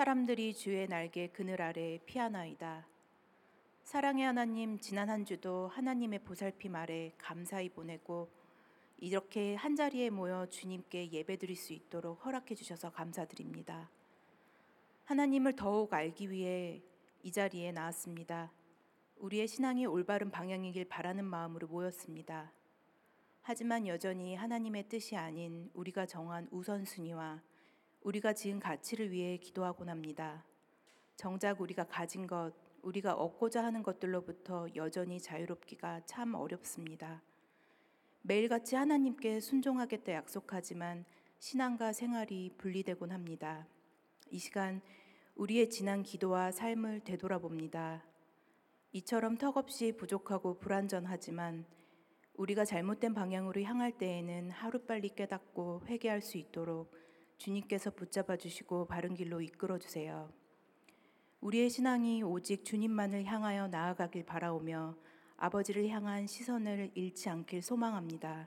사람들이 주의 날개 그늘 아래 피하나이다. 사랑의 하나님 지난 한 주도 하나님의 보살핌 아래 감사히 보내고 이렇게 한 자리에 모여 주님께 예배드릴 수 있도록 허락해 주셔서 감사드립니다. 하나님을 더욱 알기 위해 이 자리에 나왔습니다. 우리의 신앙이 올바른 방향이길 바라는 마음으로 모였습니다. 하지만 여전히 하나님의 뜻이 아닌 우리가 정한 우선순위와 우리가 지은 가치를 위해 기도하곤 합니다. 정작 우리가 가진 것, 우리가 얻고자 하는 것들로부터 여전히 자유롭기가 참 어렵습니다. 매일같이 하나님께 순종하겠다 약속하지만 신앙과 생활이 분리되곤 합니다. 이 시간 우리의 지난 기도와 삶을 되돌아봅니다. 이처럼 턱없이 부족하고 불완전하지만 우리가 잘못된 방향으로 향할 때에는 하루빨리 깨닫고 회개할 수 있도록 주님께서 붙잡아 주시고 바른 길로 이끌어 주세요. 우리의 신앙이 오직 주님만을 향하여 나아가길 바라오며 아버지를 향한 시선을 잃지 않길 소망합니다.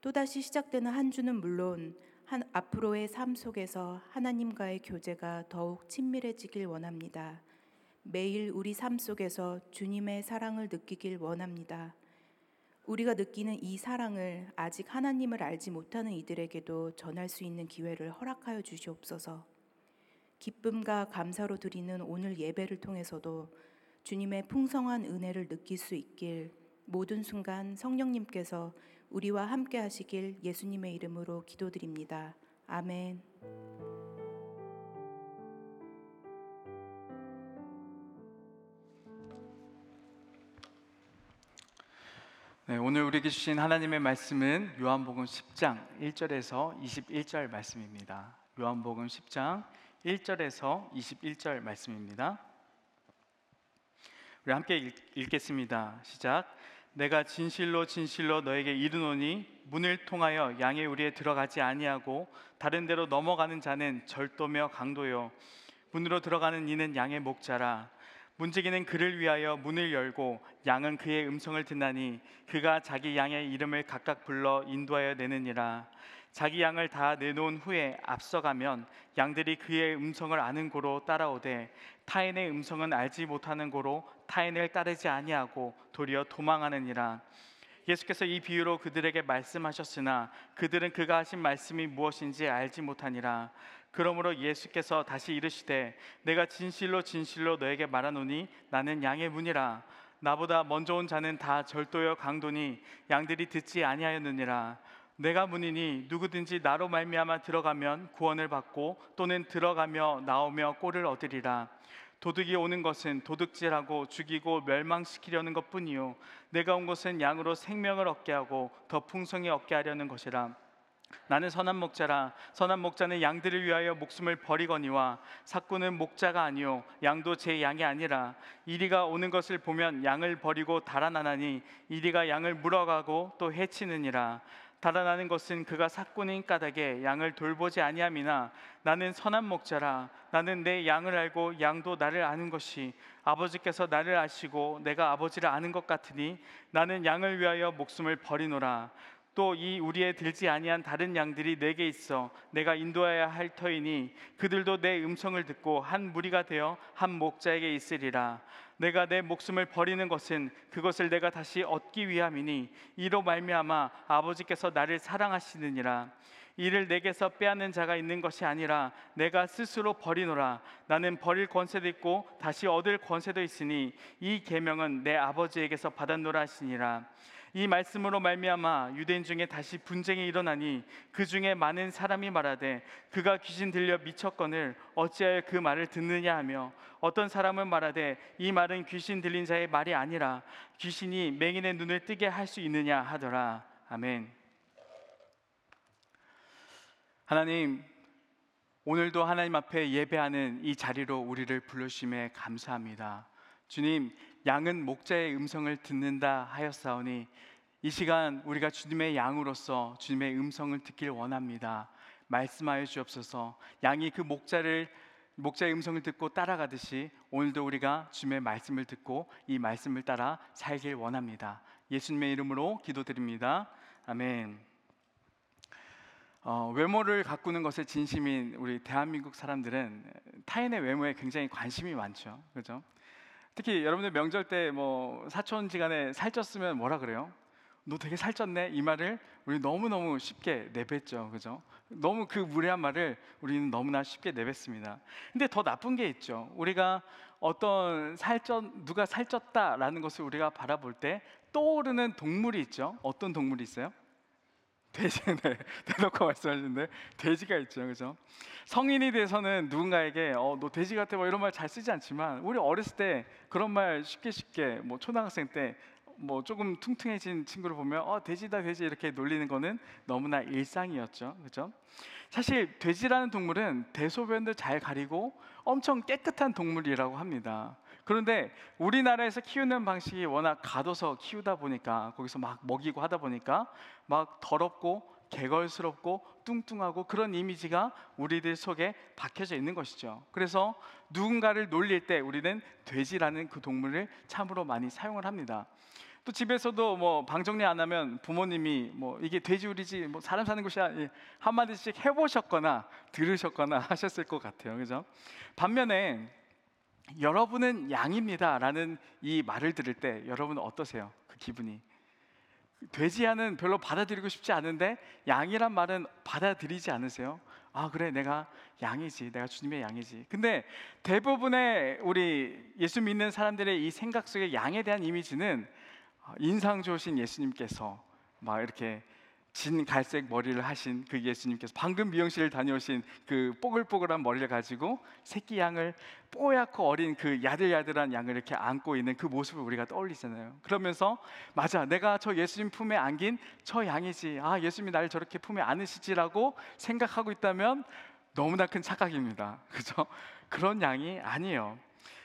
또다시 시작되는 한 주는 물론 한 앞으로의 삶 속에서 하나님과의 교제가 더욱 친밀해지길 원합니다. 매일 우리 삶 속에서 주님의 사랑을 느끼길 원합니다. 우리가 느끼는 이 사랑을 아직 하나님을 알지 못하는 이들에게도 전할 수 있는 기회를 허락하여 주시옵소서. 기쁨과 감사로 드리는 오늘 예배를 통해서도 주님의 풍성한 은혜를 느낄 수 있길 모든 순간 성령님께서 우리와 함께 하시길 예수님의 이름으로 기도드립니다. 아멘. 네, 오늘 우리에게 주신 하나님의 말씀은 요한복음 10장 1절에서 21절 말씀입니다. 요한복음 10장 1절에서 21절 말씀입니다. 우리 함께 읽, 겠습니다 시작. 내가 진실로 진실로 너에게 이르노니 문을 통하여 양의 우리에 들어가지 아니하고 다른 데로 넘어가는 자는 절도며 강도요 문으로 들어가는 이는 양의 목자라 문지기는 그를 위하여 문을 열고 양은 그의 음성을 듣나니 그가 자기 양의 이름을 각각 불러 인도하여 내느니라. 자기 양을 다 내놓은 후에 앞서가면 양들이 그의 음성을 아는 고로 따라오되 타인의 음성은 알지 못하는 고로 타인을 따르지 아니하고 도리어 도망하느니라. 예수께서 이 비유로 그들에게 말씀하셨으나 그들은 그가 하신 말씀이 무엇인지 알지 못하니라 그러므로 예수께서 다시 이르시되 내가 진실로 진실로 너에게 말하노니 나는 양의 문이라. 나보다 먼저 온 자는 다 절도여 강도니 양들이 듣지 아니하였느니라. 내가 문이니 누구든지 나로 말미암아 들어가면 구원을 받고 또는 들어가며 나오며 꼴을 얻으리라. 도둑이 오는 것은 도둑질하고 죽이고 멸망시키려는 것뿐이요. 내가 온 것은 양으로 생명을 얻게 하고 더 풍성히 얻게 하려는 것이라 나는 선한 목자라. 선한 목자는 양들을 위하여 목숨을 버리거니와 사꾼은 목자가 아니요 양도 제 양이 아니라 이리가 오는 것을 보면 양을 버리고 달아나나니 이리가 양을 물어가고 또 해치느니라. 달아나는 것은 그가 사꾼인 까닭에 양을 돌보지 아니함이나 나는 선한 목자라. 나는 내 양을 알고 양도 나를 아는 것이 아버지께서 나를 아시고 내가 아버지를 아는 것 같으니 나는 양을 위하여 목숨을 버리노라 또 이 우리에 들지 아니한 다른 양들이 내게 있어 내가 인도해야 할 터이니 그들도 내 음성을 듣고 한 무리가 되어 한 목자에게 있으리라. 내가 내 목숨을 버리는 것은 그것을 내가 다시 얻기 위함이니 이로 말미암아 아버지께서 나를 사랑하시느니라. 이를 내게서 빼앗는 자가 있는 것이 아니라 내가 스스로 버리노라. 나는 버릴 권세도 있고 다시 얻을 권세도 있으니 이 계명은 내 아버지에게서 받았노라 하시니라 이 말씀으로 말미암아 유대인 중에 다시 분쟁이 일어나니 그 중에 많은 사람이 말하되 그가 귀신 들려 미쳤거늘 어찌하여 그 말을 듣느냐 하며 어떤 사람은 말하되 이 말은 귀신 들린 자의 말이 아니라 귀신이 맹인의 눈을 뜨게 할 수 있느냐 하더라 아멘. 하나님 오늘도 하나님 앞에 예배하는 이 자리로 우리를 불러주심에 감사합니다. 주님, 양은 목자의 음성을 듣는다 하였사오니 이 시간 우리가 주님의 양으로서 주님의 음성을 듣길 원합니다. 말씀하여 주옵소서. 양이 그 목자를 목자의 음성을 듣고 따라가듯이 오늘도 우리가 주님의 말씀을 듣고 이 말씀을 따라 살길 원합니다. 예수님의 이름으로 기도드립니다. 아멘. 어, 외모를 가꾸는 것에 진심인 우리 대한민국 사람들은 타인의 외모에 굉장히 관심이 많죠. 그죠? 특히 여러분들 명절 때 뭐 사촌 지간에 살쪘으면 뭐라 그래요? 너 되게 살쪘네 이 말을 우리 너무 너무 쉽게 내뱉죠, 그죠? 너무 그 무례한 말을 우리는 너무나 쉽게 내뱉습니다. 근데 더 나쁜 게 있죠. 우리가 어떤 살쪘 누가 살쪘다라는 것을 우리가 바라볼 때 떠오르는 동물이 있죠. 어떤 동물이 있어요? 돼지네 대놓고 말씀하시는데 돼지가 있죠, 그죠? 성인이 돼서는 누군가에게 어, 너 돼지 같아 뭐 이런 말 잘 쓰지 않지만 우리 어렸을 때 그런 말 쉽게 쉽게 뭐 초등학생 때 뭐 조금 퉁퉁해진 친구를 보면 어 돼지다 돼지 이렇게 놀리는 거는 너무나 일상이었죠, 그죠? 사실 돼지라는 동물은 대소변도 잘 가리고 엄청 깨끗한 동물이라고 합니다. 그런데 우리나라에서 키우는 방식이 워낙 가둬서 키우다 보니까 거기서 막 먹이고 하다 보니까 막 더럽고 개걸스럽고 뚱뚱하고 그런 이미지가 우리들 속에 박혀져 있는 것이죠. 그래서 누군가를 놀릴 때 우리는 돼지라는 그 동물을 참으로 많이 사용을 합니다. 또 집에서도 뭐 방 정리 안 하면 부모님이 뭐 이게 돼지 우리지 뭐 사람 사는 곳이야 이 한마디씩 해보셨거나 들으셨거나 하셨을 것 같아요. 그죠? 반면에 여러분은 양입니다라는 이 말을 들을 때 여러분은 어떠세요? 그 기분이 돼지야는 별로 받아들이고 싶지 않은데 양이란 말은 받아들이지 않으세요? 아 그래 내가 양이지 내가 주님의 양이지 근데 대부분의 우리 예수 믿는 사람들의 이 생각 속에 양에 대한 이미지는 인상 좋으신 예수님께서 막 이렇게 진 갈색 머리를 하신 그 예수님께서 방금 미용실을 다녀오신 그 뽀글뽀글한 머리를 가지고 새끼 양을 뽀얗고 어린 그 야들야들한 양을 이렇게 안고 있는 그 모습을 우리가 떠올리잖아요. 그러면서 맞아, 내가 저 예수님 품에 안긴 저 양이지. 아, 예수님이 나를 저렇게 품에 안으시지라고 생각하고 있다면 너무나 큰 착각입니다. 그죠? 그런 양이 아니에요.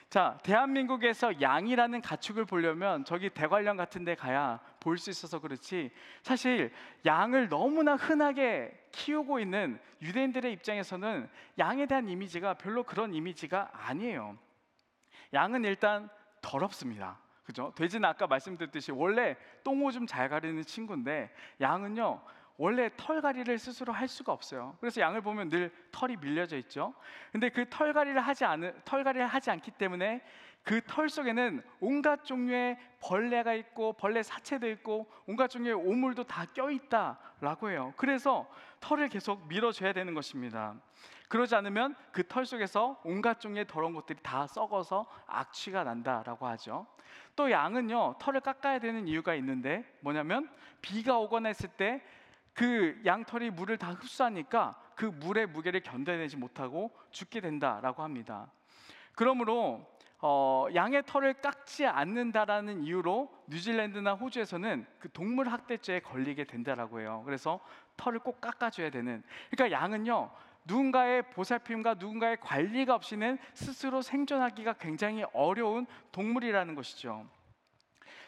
자, 대한민국에서 양이라는 가축을 보려면 저기 대관령 같은 데 가야 볼 수 있어서 그렇지 사실 양을 너무나 흔하게 키우고 있는 유대인들의 입장에서는 양에 대한 이미지가 별로 그런 이미지가 아니에요. 양은 일단 더럽습니다. 그죠? 돼지는 아까 말씀드렸듯이 원래 똥오줌 잘 가리는 친구인데 양은요 원래 털갈이를 스스로 할 수가 없어요. 그래서 양을 보면 늘 털이 밀려져 있죠. 근데 그 털갈이를 하지 않은 털갈이를 하지 않기 때문에 그 털 속에는 온갖 종류의 벌레가 있고 벌레 사체도 있고 온갖 종류의 오물도 다 껴 있다라고 해요. 그래서 털을 계속 밀어줘야 되는 것입니다. 그러지 않으면 그 털 속에서 온갖 종류의 더러운 것들이 다 썩어서 악취가 난다라고 하죠. 또 양은요 털을 깎아야 되는 이유가 있는데 뭐냐면 비가 오거나 했을 때 그 양털이 물을 다 흡수하니까 그 물의 무게를 견뎌내지 못하고 죽게 된다라고 합니다. 그러므로 어, 양의 털을 깎지 않는다라는 이유로 뉴질랜드나 호주에서는 그 동물 학대죄에 걸리게 된다라고 해요. 그래서 털을 꼭 깎아줘야 되는. 그러니까 양은요 누군가의 보살핌과 누군가의 관리가 없이는 스스로 생존하기가 굉장히 어려운 동물이라는 것이죠.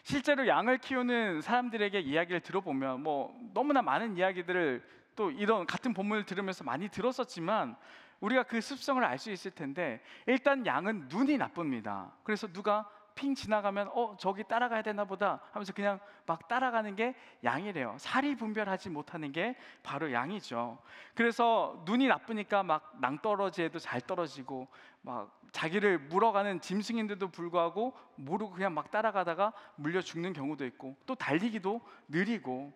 실제로 양을 키우는 사람들에게 이야기를 들어보면 뭐 너무나 많은 이야기들을 또 이런 같은 본문을 들으면서 많이 들었었지만 우리가 그 습성을 알 수 있을 텐데 일단 양은 눈이 나쁩니다. 그래서 누가 핑 지나가면 어 저기 따라가야 되나 보다 하면서 그냥 막 따라가는 게 양이래요. 살이 분별하지 못하는 게 바로 양이죠. 그래서 눈이 나쁘니까 막 낭떠러지에도 잘 떨어지고 막 자기를 물어가는 짐승인데도 불구하고 모르고 그냥 막 따라가다가 물려 죽는 경우도 있고 또 달리기도 느리고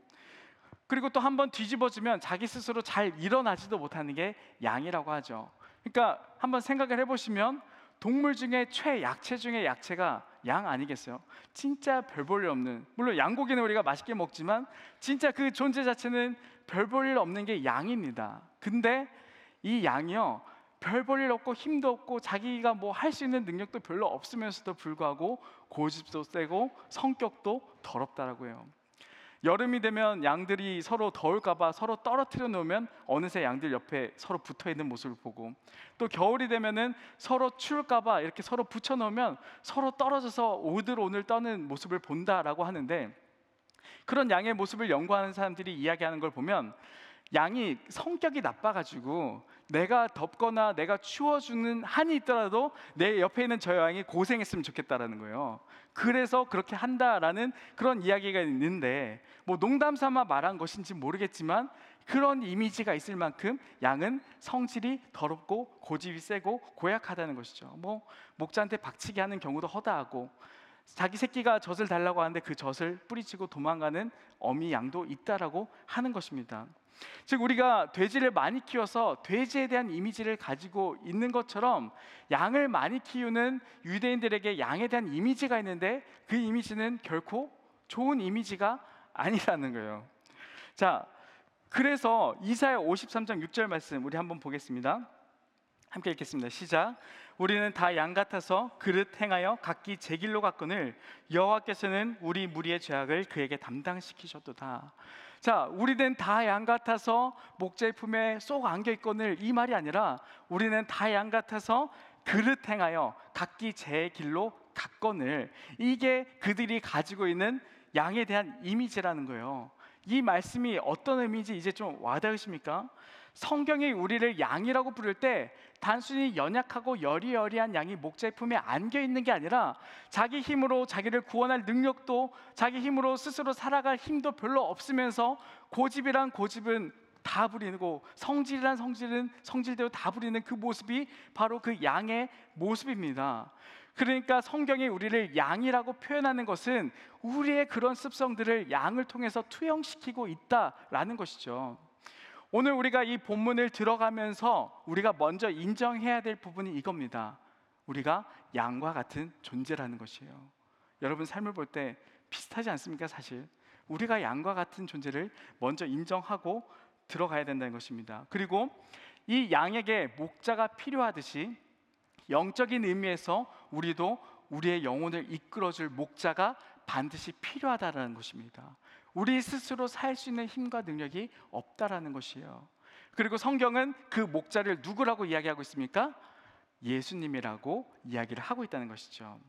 그리고 또 한번 뒤집어지면 자기 스스로 잘 일어나지도 못하는 게 양이라고 하죠. 그러니까 한번 생각을 해보시면 동물 중에 최약체 중에 약체가 양 아니겠어요? 진짜 별 볼 일 없는 물론 양고기는 우리가 맛있게 먹지만 진짜 그 존재 자체는 별 볼 일 없는 게 양입니다. 근데 이 양이요 별 볼 일 없고 힘도 없고 자기가 뭐 할 수 있는 능력도 별로 없으면서도 불구하고 고집도 세고 성격도 더럽다라고 해요. 여름이 되면 양들이 서로 더울까봐 서로 떨어뜨려 놓으면 어느새 양들 옆에 서로 붙어 있는 모습을 보고 또 겨울이 되면은 서로 추울까봐 이렇게 서로 붙여 놓으면 서로 떨어져서 오들 오늘 떠는 모습을 본다라고 하는데 그런 양의 모습을 연구하는 사람들이 이야기하는 걸 보면 양이 성격이 나빠가지고 내가 덥거나 내가 추워주는 한이 있더라도 내 옆에 있는 저 양이 고생했으면 좋겠다라는 거예요. 그래서 그렇게 한다라는 그런 이야기가 있는데 뭐 농담 삼아 말한 것인지 모르겠지만 그런 이미지가 있을 만큼 양은 성질이 더럽고 고집이 세고 고약하다는 것이죠. 뭐 목자한테 박치기 하는 경우도 허다하고 자기 새끼가 젖을 달라고 하는데 그 젖을 뿌리치고 도망가는 어미 양도 있다라고 하는 것입니다. 즉 우리가 돼지를 많이 키워서 돼지에 대한 이미지를 가지고 있는 것처럼 양을 많이 키우는 유대인들에게 양에 대한 이미지가 있는데 그 이미지는 결코 좋은 이미지가 아니라는 거예요. 자, 그래서 이사야 53장 6절 말씀 우리 한번 보겠습니다. 함께 읽겠습니다. 시작. 우리는 다 양 같아서 그릇 행하여 각기 제 길로 갔거늘 여호와께서는 우리 무리의 죄악을 그에게 담당시키셨도다. 자, 우리는 다 양 같아서 목자의 품에 쏙 안겨 있거늘 이 말이 아니라 우리는 다 양 같아서 그릇 행하여 각기 제 길로 갔거늘 이게 그들이 가지고 있는 양에 대한 이미지라는 거예요. 이 말씀이 어떤 의미인지 이제 좀 와닿으십니까? 성경이 우리를 양이라고 부를 때 단순히 연약하고 여리여리한 양이 목자의 품에 안겨 있는 게 아니라 자기 힘으로 자기를 구원할 능력도 자기 힘으로 스스로 살아갈 힘도 별로 없으면서 고집이란 고집은 다 부리고 성질이란 성질은 성질대로 다 부리는 그 모습이 바로 그 양의 모습입니다. 그러니까 성경이 우리를 양이라고 표현하는 것은 우리의 그런 습성들을 양을 통해서 투영시키고 있다라는 것이죠. 오늘 우리가 이 본문을 들어가면서 우리가 먼저 인정해야 될 부분이 이겁니다. 우리가 양과 같은 존재라는 것이에요. 여러분 삶을 볼 때 비슷하지 않습니까, 사실? 우리가 양과 같은 존재를 먼저 인정하고 들어가야 된다는 것입니다. 그리고 이 양에게 목자가 필요하듯이 영적인 의미에서 우리도 우리의 영혼을 이끌어줄 목자가 반드시 필요하다라는 것입니다. 우리 스스로 살 수 있는 힘과 능력이 없다라는 것이에요. 그리고 성경은 그 목자를 누구라고 이야기하고 있습니까? 예수님이라고 이야기를 하고 있다는 것이죠.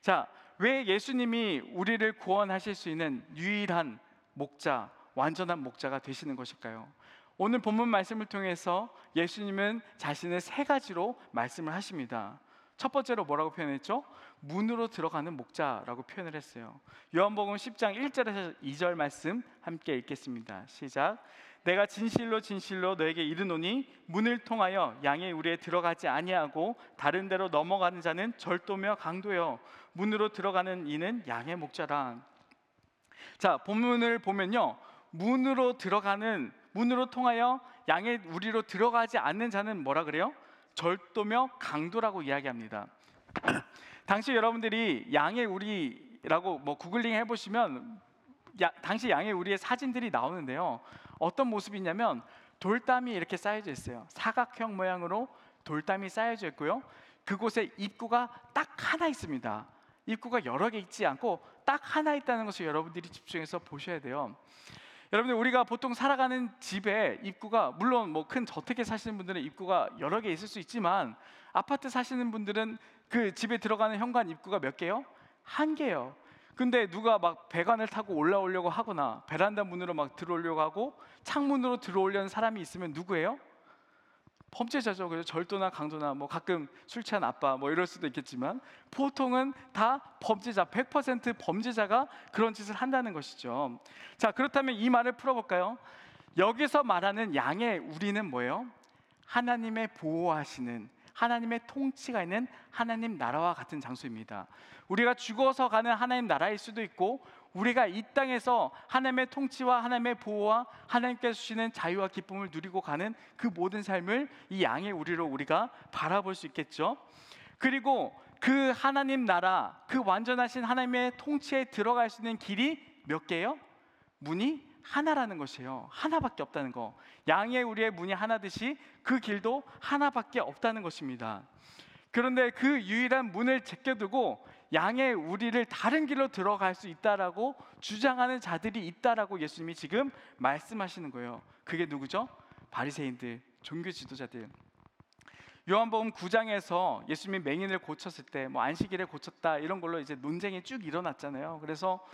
자, 왜 예수님이 우리를 구원하실 수 있는 유일한 목자, 완전한 목자가 되시는 것일까요? 오늘 본문 말씀을 통해서 예수님은 자신을 세 가지로 말씀을 하십니다. 첫 번째로 뭐라고 표현했죠? 문으로 들어가는 목자라고 표현을 했어요. 요한복음 10장 1절에서 2절 말씀 함께 읽겠습니다. 시작. 내가 진실로 진실로 너에게 이르노니 문을 통하여 양의 우리에 들어가지 아니하고 다른 데로 넘어가는 자는 절도며 강도요 문으로 들어가는 이는 양의 목자라. 자, 본문을 보면요. 문으로 들어가는 문으로 통하여 양의 우리로 들어가지 않는 자는 뭐라 그래요? 절도며 강도라고 이야기합니다. 당시 여러분들이 양의 우리라고 뭐 구글링 해보시면 야, 당시 양의 우리의 사진들이 나오는데요. 어떤 모습이냐면 돌담이 이렇게 쌓여져 있어요. 사각형 모양으로 돌담이 쌓여져 있고요. 그곳에 입구가 딱 하나 있습니다. 입구가 여러 개 있지 않고 딱 하나 있다는 것을 여러분들이 집중해서 보셔야 돼요. 여러분들 우리가 보통 살아가는 집에 입구가 물론 뭐 큰 저택에 사시는 분들은 입구가 여러 개 있을 수 있지만 아파트 사시는 분들은 그 집에 들어가는 현관 입구가 몇 개요? 한 개요. 근데 누가 막 배관을 타고 올라오려고 하거나 베란다 문으로 막 들어오려고 하고 창문으로 들어오려는 사람이 있으면 누구예요? 범죄자죠. 그래서 절도나 강도나 뭐 가끔 술 취한 아빠 뭐 이럴 수도 있겠지만 보통은 다 범죄자, 100% 범죄자가 그런 짓을 한다는 것이죠. 자, 그렇다면 이 말을 풀어 볼까요? 여기서 말하는 양의 우리는 뭐예요? 하나님의 보호하시는 하나님의 통치가 있는 하나님 나라와 같은 장소입니다. 우리가 죽어서 가는 하나님 나라일 수도 있고 우리가 이 땅에서 하나님의 통치와 하나님의 보호와 하나님께서 주시는 자유와 기쁨을 누리고 가는 그 모든 삶을 이 양의 우리로 우리가 바라볼 수 있겠죠. 그리고 그 하나님 나라, 그 완전하신 하나님의 통치에 들어갈 수 있는 길이 몇 개요? 문이 하나라는 것이에요. 하나밖에 없다는 거. 양의 우리의 문이 하나듯이 그 길도 하나밖에 없다는 것입니다. 그런데 그 유일한 문을 제껴두고 양의 우리를 다른 길로 들어갈 수 있다라고 주장하는 자들이 있다라고 예수님이 지금 말씀하시는 거예요. 그게 누구죠? 바리새인들, 종교 지도자들. 요한복음 9장에서 예수님이 맹인을 고쳤을 때 뭐 안식일에 고쳤다 이런 걸로 이제 논쟁이 쭉 일어났잖아요. 그래서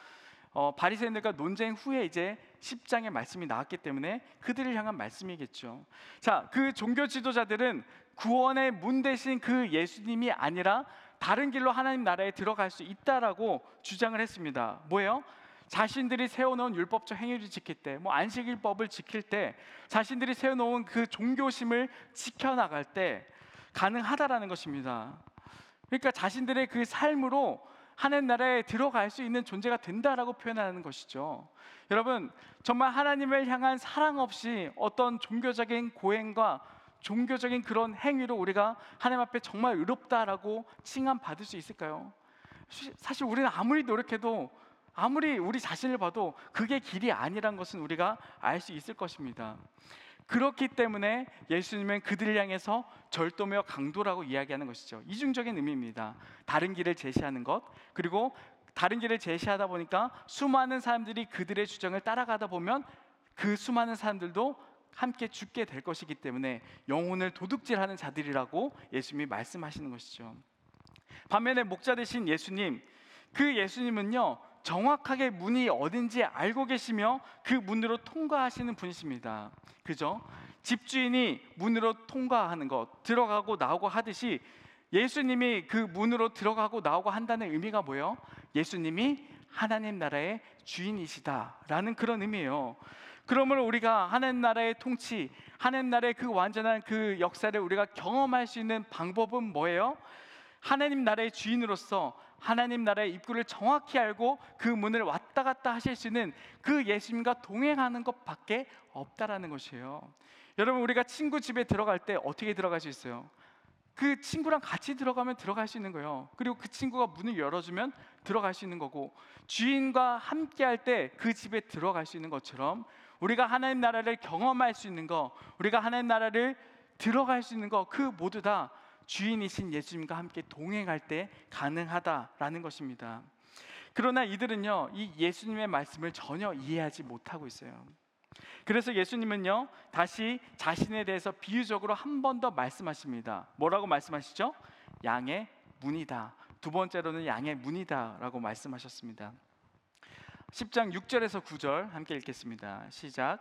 어, 바리새인들과 논쟁 후에 이제 10장의 말씀이 나왔기 때문에 그들을 향한 말씀이겠죠. 자, 그 종교 지도자들은 구원의 문 대신 그 예수님이 아니라 다른 길로 하나님 나라에 들어갈 수 있다라고 주장을 했습니다. 뭐예요? 자신들이 세워놓은 율법적 행위를 지킬 때, 뭐 안식일법을 지킬 때, 자신들이 세워놓은 그 종교심을 지켜나갈 때 가능하다라는 것입니다. 그러니까 자신들의 그 삶으로 하나님 나라에 들어갈 수 있는 존재가 된다라고 표현하는 것이죠. 여러분, 정말 하나님을 향한 사랑 없이 어떤 종교적인 고행과 종교적인 그런 행위로 우리가 하나님 앞에 정말 의롭다라고 칭함 받을 수 있을까요? 시- 사실 우리는 아무리 노력해도 아무리 우리 자신을 봐도 그게 길이 아니란 것은 우리가 알 수 있을 것입니다. 그렇기 때문에 예수님은 그들을 향해서 절도며 강도라고 이야기하는 것이죠. 이중적인 의미입니다. 다른 길을 제시하는 것 그리고 다른 길을 제시하다 보니까 수많은 사람들이 그들의 주장을 따라가다 보면 그 수많은 사람들도 함께 죽게 될 것이기 때문에 영혼을 도둑질하는 자들이라고 예수님이 말씀하시는 것이죠. 반면에 목자 되신 예수님, 그 예수님은요 정확하게 문이 어딘지 알고 계시며 그 문으로 통과하시는 분이십니다. 그죠? 집주인이 문으로 통과하는 것, 들어가고 나오고 하듯이 예수님이 그 문으로 들어가고 나오고 한다는 의미가 뭐예요? 예수님이 하나님 나라의 주인이시다라는 그런 의미예요. 그러므로 우리가 하나님 나라의 통치, 하나님 나라의 그 완전한 그 역사를 우리가 경험할 수 있는 방법은 뭐예요? 하나님 나라의 주인으로서 하나님 나라의 입구를 정확히 알고 그 문을 왔다 갔다 하실 수 있는 그 예수님과 동행하는 것밖에 없다라는 것이에요. 여러분 우리가 친구 집에 들어갈 때 어떻게 들어갈 수 있어요? 그 친구랑 같이 들어가면 들어갈 수 있는 거예요. 그리고 그 친구가 문을 열어주면 들어갈 수 있는 거고 주인과 함께 할 때 그 집에 들어갈 수 있는 것처럼 우리가 하나님 나라를 경험할 수 있는 거, 우리가 하나님 나라를 들어갈 수 있는 거, 그 모두 다 주인이신 예수님과 함께 동행할 때 가능하다라는 것입니다. 그러나 이들은요, 이 예수님의 말씀을 전혀 이해하지 못하고 있어요. 그래서 예수님은요, 다시 자신에 대해서 비유적으로 한 번 더 말씀하십니다. 뭐라고 말씀하시죠? 양의 문이다. 두 번째로는 양의 문이다라고 말씀하셨습니다. 10장 6절에서 9절 함께 읽겠습니다. 시작.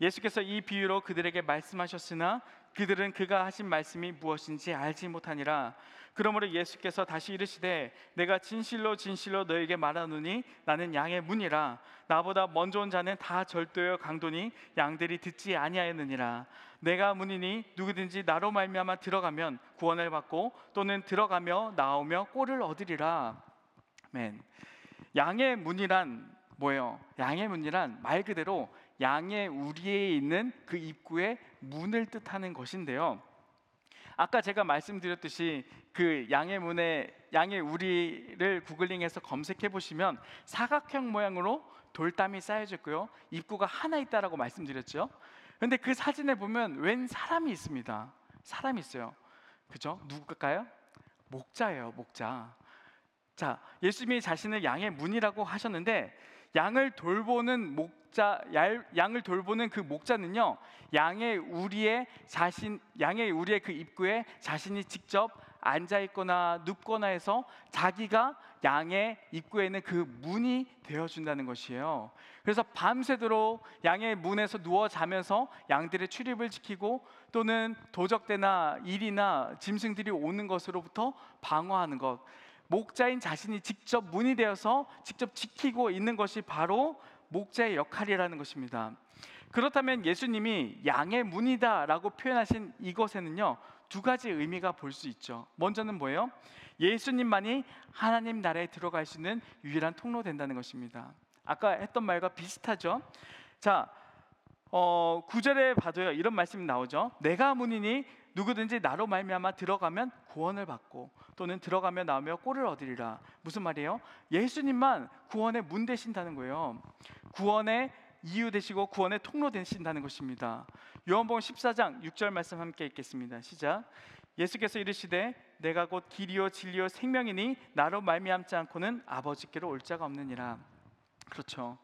예수께서 이 비유로 그들에게 말씀하셨으나 그들은 그가 하신 말씀이 무엇인지 알지 못하니라. 그러므로 예수께서 다시 이르시되 내가 진실로 진실로 너에게 말하노니 나는 양의 문이라. 나보다 먼저 온 자는 다 절도여 강도니 양들이 듣지 아니하였느니라. 내가 문이니 누구든지 나로 말미암아 들어가면 구원을 받고 또는 들어가며 나오며 꼴을 얻으리라. 맨. 양의 문이란 뭐예요? 양의 문이란 말 그대로 양의 우리에 있는 그 입구의 문을 뜻하는 것인데요. 아까 제가 말씀드렸듯이 그 양의 문에 양의 우리를 구글링해서 검색해 보시면 사각형 모양으로 돌담이 쌓여져 있고요. 입구가 하나 있다라고 말씀드렸죠. 근데 그 사진에 보면 웬 사람이 있습니다. 사람이 있어요. 그죠? 누굴까요? 목자예요, 목자. 자, 예수님이 자신을 양의 문이라고 하셨는데 양을 돌보는 목자 얄- 양을 돌보는 그 목자는요. 양의 우리의 자신 양의 우리의 그 입구에 자신이 직접 앉아 있거나 눕거나 해서 자기가 양의 입구에 있는 그 문이 되어 준다는 것이에요. 그래서 밤새도록 양의 문에서 누워 자면서 양들의 출입을 지키고 또는 도적대나 일이나 짐승들이 오는 것으로부터 방어하는 것. 목자인 자신이 직접 문이 되어서 직접 지키고 있는 것이 바로 목자의 역할이라는 것입니다. 그렇다면 예수님이 양의 문이다라고 표현하신 이것에는요 두 가지 의미가 볼 수 있죠. 먼저는 뭐예요? 예수님만이 하나님 나라에 들어갈 수 있는 유일한 통로 된다는 것입니다. 아까 했던 말과 비슷하죠. 자, 어, 구절에 봐도요 이런 말씀이 나오죠. 내가 문이니 누구든지 나로 말미암아 들어가면 구원을 받고 또는 들어가며 나오며 꼴을 얻으리라. 무슨 말이에요? 예수님만 구원의 문 되신다는 거예요. 구원의 이유 되시고 구원의 통로 되신다는 것입니다. 요한복음 14장 6절 말씀 함께 읽겠습니다. 시작. 예수께서 이르시되 내가 곧 길이요 진리요 생명이니 나로 말미암지 않고는 아버지께로 올 자가 없느니라. 그렇죠.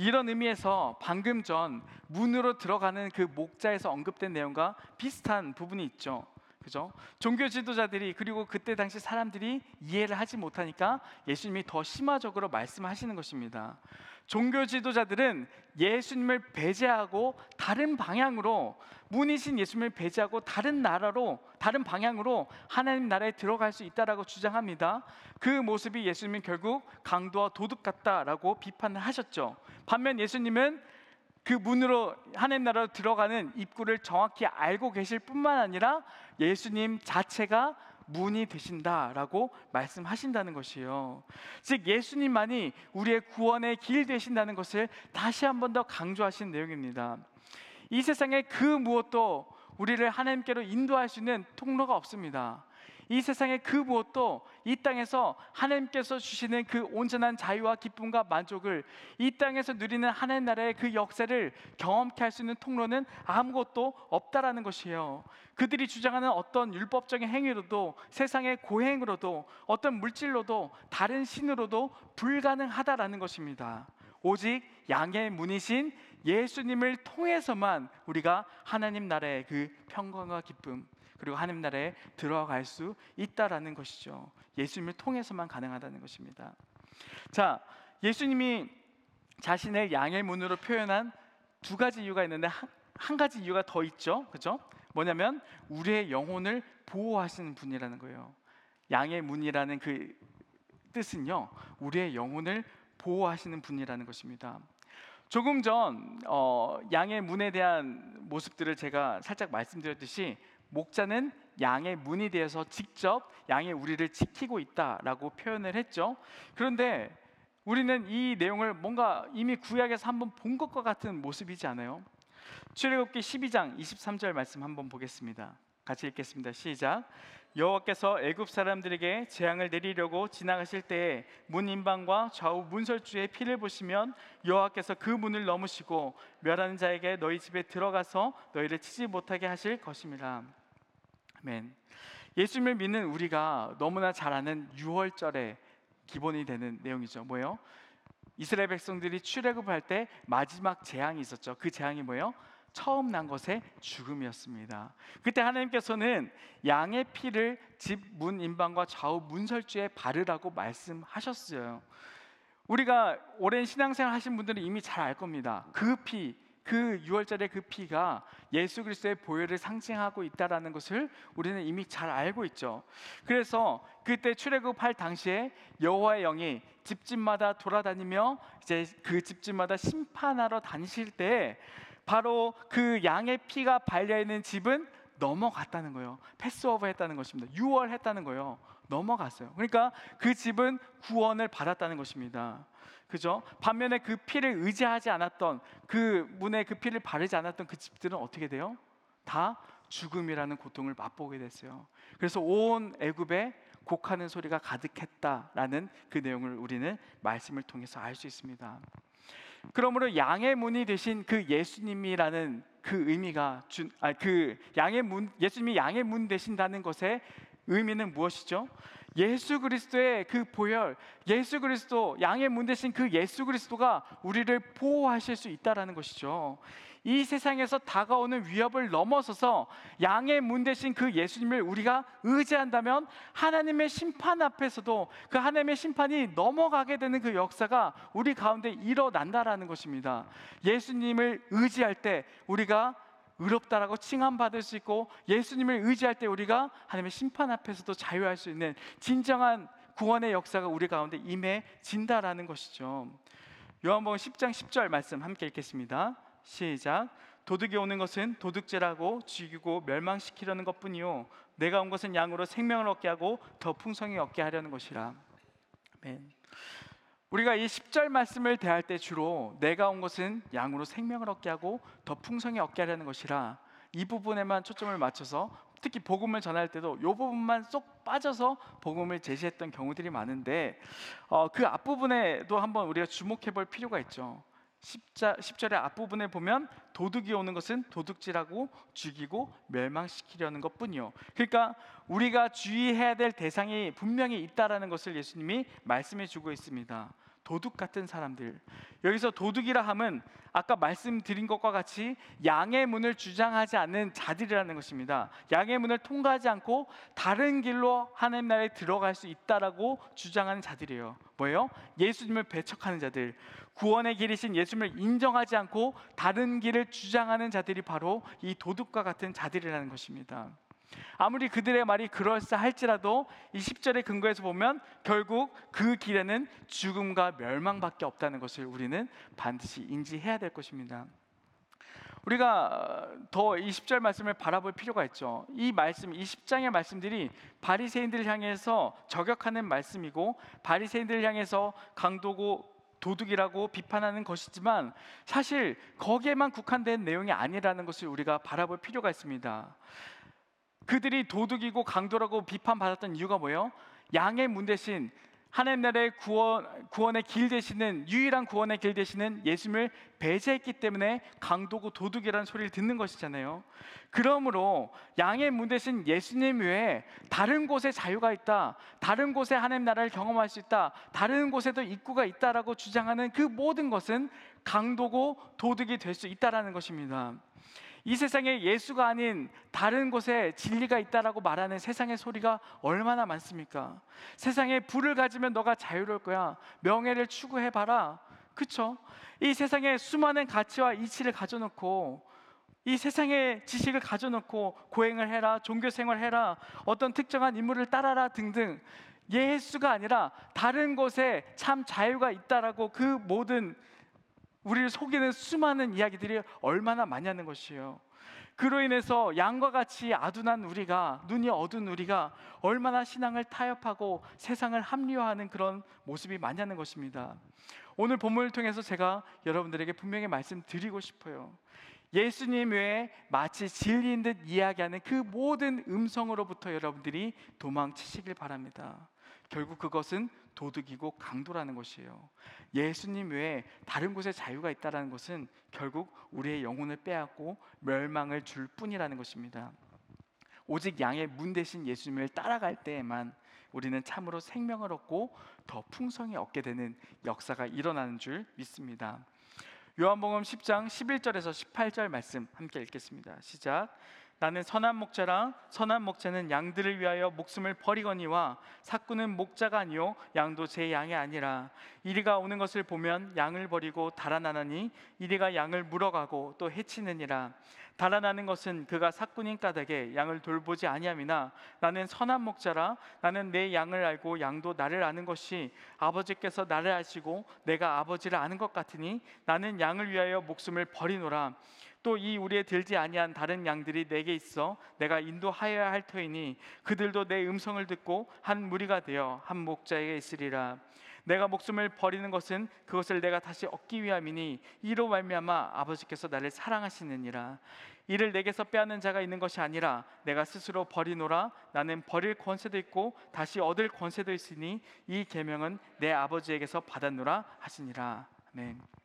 이런 의미에서 방금 전 문으로 들어가는 그 목자에서 언급된 내용과 비슷한 부분이 있죠. 그죠? 종교 지도자들이 그리고 그때 당시 사람들이 이해를 하지 못하니까 예수님이 더 심화적으로 말씀하시는 것입니다. 종교 지도자들은 예수님을 배제하고 다른 방향으로 문이신 예수님을 배제하고 다른 나라로 다른 방향으로 하나님 나라에 들어갈 수 있다라고 주장합니다. 그 모습이 예수님은 결국 강도와 도둑 같다라고 비판을 하셨죠. 반면 예수님은 그 문으로 하나님 나라로 들어가는 입구를 정확히 알고 계실 뿐만 아니라 예수님 자체가 문이 되신다라고 말씀하신다는 것이에요. 즉 예수님만이 우리의 구원의 길 되신다는 것을 다시 한 번 더 강조하신 내용입니다. 이 세상에 그 무엇도 우리를 하나님께로 인도할 수 있는 통로가 없습니다. 이 세상의 그 무엇도 이 땅에서 하나님께서 주시는 그 온전한 자유와 기쁨과 만족을 이 땅에서 누리는 하나님 나라의 그 역사를 경험케 할 수 있는 통로는 아무것도 없다라는 것이에요. 그들이 주장하는 어떤 율법적인 행위로도 세상의 고행으로도 어떤 물질로도 다른 신으로도 불가능하다라는 것입니다. 오직 양의 문이신 예수님을 통해서만 우리가 하나님 나라의 그 평강과 기쁨 그리고 하나님 나라에 들어갈 수 있다라는 것이죠. 예수님을 통해서만 가능하다는 것입니다. 자, 예수님이 자신을 양의 문으로 표현한 두 가지 이유가 있는데 한, 한 가지 이유가 더 있죠. 그죠? 뭐냐면 우리의 영혼을 보호하시는 분이라는 거예요. 양의 문이라는 그 뜻은요. 우리의 영혼을 보호하시는 분이라는 것입니다. 조금 전 어, 양의 문에 대한 모습들을 제가 살짝 말씀드렸듯이 목자는 양의 문이 되어서 직접 양의 우리를 지키고 있다라고 표현을 했죠. 그런데 우리는 이 내용을 뭔가 이미 구약에서 한번 본 것과 같은 모습이지 않아요? 출애굽기 12장 23절 말씀 한번 보겠습니다. 같이 읽겠습니다. 시작. 여호와께서 애굽 사람들에게 재앙을 내리려고 지나가실 때에 문 인방과 좌우 문설주의 피를 보시면 여호와께서 그 문을 넘으시고 멸하는 자에게 너희 집에 들어가서 너희를 치지 못하게 하실 것입니다. 아멘. 예수님을 믿는 우리가 너무나 잘 아는 6월절의 기본이 되는 내용이죠. 뭐예요? 이스라엘 백성들이 출애굽할 때 마지막 재앙이 있었죠. 그 재앙이 뭐예요? 처음 난 것의 죽음이었습니다. 그때 하나님께서는 양의 피를 집 문 인방과 좌우 문설주에 바르라고 말씀하셨어요. 우리가 오랜 신앙생활 하신 분들은 이미 잘 알 겁니다. 그 피, 그 6월절의 그 피가 예수 그리스도의 보혈을 상징하고 있다라는 것을 우리는 이미 잘 알고 있죠. 그래서 그때 출애굽할 당시에 여호와의 영이 집집마다 돌아다니며 이제 그 집집마다 심판하러 다니실 때 바로 그 양의 피가 발려 있는 집은 넘어갔다는 거예요. 패스오버 했다는 것입니다. 6월 했다는 거예요. 넘어갔어요. 그러니까 그 집은 구원을 받았다는 것입니다. 그죠? 반면에 그 피를 의지하지 않았던 그 문에 그 피를 바르지 않았던 그 집들은 어떻게 돼요? 다 죽음이라는 고통을 맛보게 됐어요. 그래서 온 애굽에 곡하는 소리가 가득했다라는 그 내용을 우리는 말씀을 통해서 알 수 있습니다. 그러므로 양의 문이 되신 그 예수님이라는 그 의미가 준, 아, 그 양의 문, 예수님이 양의 문 되신다는 것의 의미는 무엇이죠? 예수 그리스도의 그 보혈, 예수 그리스도 양의 문 대신 그 예수 그리스도가 우리를 보호하실 수 있다라는 것이죠. 이 세상에서 다가오는 위협을 넘어서서 양의 문 대신 그 예수님을 우리가 의지한다면 하나님의 심판 앞에서도 그 하나님의 심판이 넘어가게 되는 그 역사가 우리 가운데 일어난다라는 것입니다. 예수님을 의지할 때 우리가 의롭다라고 칭함받을 수 있고 예수님을 의지할 때 우리가 하나님의 심판 앞에서도 자유할 수 있는 진정한 구원의 역사가 우리 가운데 임해진다라는 것이죠. 요한복음 10장 10절 말씀 함께 읽겠습니다. 시작. 도둑이 오는 것은 도둑질하고 죽이고 멸망시키려는 것뿐이요 내가 온 것은 양으로 생명을 얻게 하고 더 풍성히 얻게 하려는 것이라. 아멘. 우리가 이 10절 말씀을 대할 때 주로 내가 온 것은 양으로 생명을 얻게 하고 더 풍성히 얻게 하려는 것이라 이 부분에만 초점을 맞춰서 특히 복음을 전할 때도 이 부분만 쏙 빠져서 복음을 제시했던 경우들이 많은데 어, 그 앞부분에도 한번 우리가 주목해 볼 필요가 있죠. 10자, 10절의 앞부분에 보면 도둑이 오는 것은 도둑질하고 죽이고 멸망시키려는 것뿐이요. 그러니까 우리가 주의해야 될 대상이 분명히 있다라는 것을 예수님이 말씀해 주고 있습니다. 도둑 같은 사람들. 여기서 도둑이라 함은 아까 말씀드린 것과 같이 양의 문을 주장하지 않는 자들이라는 것입니다. 양의 문을 통과하지 않고 다른 길로 하나님 나라에 들어갈 수 있다라고 주장하는 자들이에요. 뭐예요? 예수님을 배척하는 자들. 구원의 길이신 예수님을 인정하지 않고 다른 길을 주장하는 자들이 바로 이 도둑과 같은 자들이라는 것입니다. 아무리 그들의 말이 그럴싸할지라도 이 10절의 근거에서 보면 결국 그 길에는 죽음과 멸망밖에 없다는 것을 우리는 반드시 인지해야 될 것입니다. 우리가 더이 10절 말씀을 바라볼 필요가 있죠. 이 말씀, 이 10장의 말씀들이 바리새인들을 향해서 저격하는 말씀이고 바리새인들을 향해서 강도고 도둑이라고 비판하는 것이지만 사실 거기에만 국한된 내용이 아니라는 것을 우리가 바라볼 필요가 있습니다. 그들이 도둑이고 강도라고 비판받았던 이유가 뭐예요? 양의 문 대신 하나님 나라의 구원, 구원의 길 되시는 유일한 구원의 길 되시는 예수님을 배제했기 때문에 강도고 도둑이라는 소리를 듣는 것이잖아요. 그러므로 양의 문 대신 예수님 외에 다른 곳에 자유가 있다. 다른 곳에 하나님 나라를 경험할 수 있다. 다른 곳에도 입구가 있다라고 주장하는 그 모든 것은 강도고 도둑이 될 수 있다라는 것입니다. 이 세상에 예수가 아닌 다른 곳에 진리가 있다라고 말하는 세상의 소리가 얼마나 많습니까? 세상에 불을 가지면 너가 자유로울 거야. 명예를 추구해 봐라. 그쵸? 이 세상에 수많은 가치와 이치를 가져놓고 이 세상의 지식을 가져놓고 고행을 해라, 종교 생활 해라, 어떤 특정한 인물을 따라라 등등 예수가 아니라 다른 곳에 참 자유가 있다라고 그 모든 우리를 속이는 수많은 이야기들이 얼마나 많냐는 것이에요. 그로 인해서 양과 같이 아둔한 우리가 눈이 어두운 우리가 얼마나 신앙을 타협하고 세상을 합리화하는 그런 모습이 많냐는 것입니다. 오늘 본문을 통해서 제가 여러분들에게 분명히 말씀드리고 싶어요. 예수님 외에 마치 진리인 듯 이야기하는 그 모든 음성으로부터 여러분들이 도망치시길 바랍니다. 결국 그것은 도둑이고 강도라는 것이에요. 예수님 외에 다른 곳에 자유가 있다라는 것은 결국 우리의 영혼을 빼앗고 멸망을 줄 뿐이라는 것입니다. 오직 양의 문 대신 예수님을 따라갈 때에만 우리는 참으로 생명을 얻고 더 풍성히 얻게 되는 역사가 일어나는 줄 믿습니다. 요한복음 10장 11절에서 18절 말씀 함께 읽겠습니다. 시작. 나는 선한 목자라 선한 목자는 양들을 위하여 목숨을 버리거니와 사꾼은 목자가 아니요 양도 제 양이 아니라 이리가 오는 것을 보면 양을 버리고 달아나나니 이리가 양을 물어가고 또 해치느니라. 달아나는 것은 그가 사꾼인 까닭에 양을 돌보지 아니함이나 나는 선한 목자라 나는 내 양을 알고 양도 나를 아는 것이 아버지께서 나를 아시고 내가 아버지를 아는 것 같으니 나는 양을 위하여 목숨을 버리노라 또 이 우리에 들지 아니한 다른 양들이 내게 있어 내가 인도하여야 할 터이니 그들도 내 음성을 듣고 한 무리가 되어 한 목자에게 있으리라. 내가 목숨을 버리는 것은 그것을 내가 다시 얻기 위함이니 이로 말미암아 아버지께서 나를 사랑하시느니라. 이를 내게서 빼앗는 자가 있는 것이 아니라 내가 스스로 버리노라. 나는 버릴 권세도 있고 다시 얻을 권세도 있으니 이 계명은 내 아버지에게서 받았노라 하시니라. 아멘.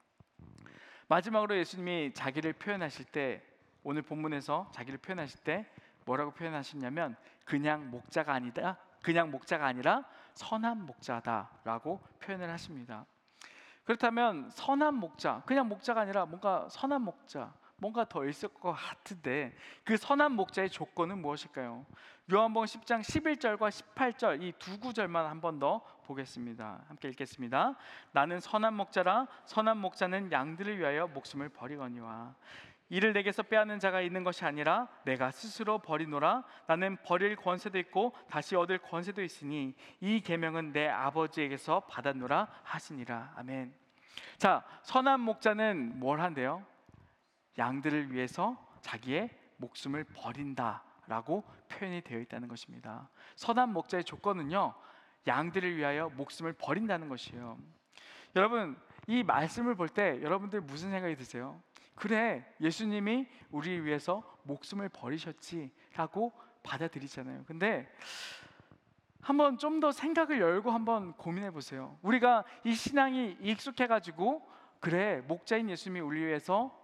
마지막으로 예수님이 자기를 표현하실 때 오늘 본문에서 자기를 표현하실 때 뭐라고 표현하셨냐면 그냥 목자가 아니다. 그냥 목자가 아니라 선한 목자다라고 표현을 하십니다. 그렇다면 선한 목자, 그냥 목자가 아니라 뭔가 선한 목자, 뭔가 더 있을 것 같은데 그 선한 목자의 조건은 무엇일까요? 요한복음 10장 11절과 18절 이 두 구절만 한 번 더 보겠습니다. 함께 읽겠습니다. 나는 선한 목자라 선한 목자는 양들을 위하여 목숨을 버리거니와 이를 내게서 빼앗는 자가 있는 것이 아니라 내가 스스로 버리노라 나는 버릴 권세도 있고 다시 얻을 권세도 있으니 이 계명은 내 아버지에게서 받았노라 하시니라 아멘. 자 선한 목자는 뭘 한대요? 양들을 위해서 자기의 목숨을 버린다라고 표현이 되어 있다는 것입니다. 선한 목자의 조건은요, 양들을 위하여 목숨을 버린다는 것이에요. 여러분, 이 말씀을 볼 때 여러분들 무슨 생각이 드세요? 그래, 예수님이 우리 위해서 목숨을 버리셨지라고 받아들이잖아요. 근데 한번 좀 더 생각을 열고 한번 고민해 보세요. 우리가 이 신앙이 익숙해 가지고 그래, 목자인 예수님이 우리 위해서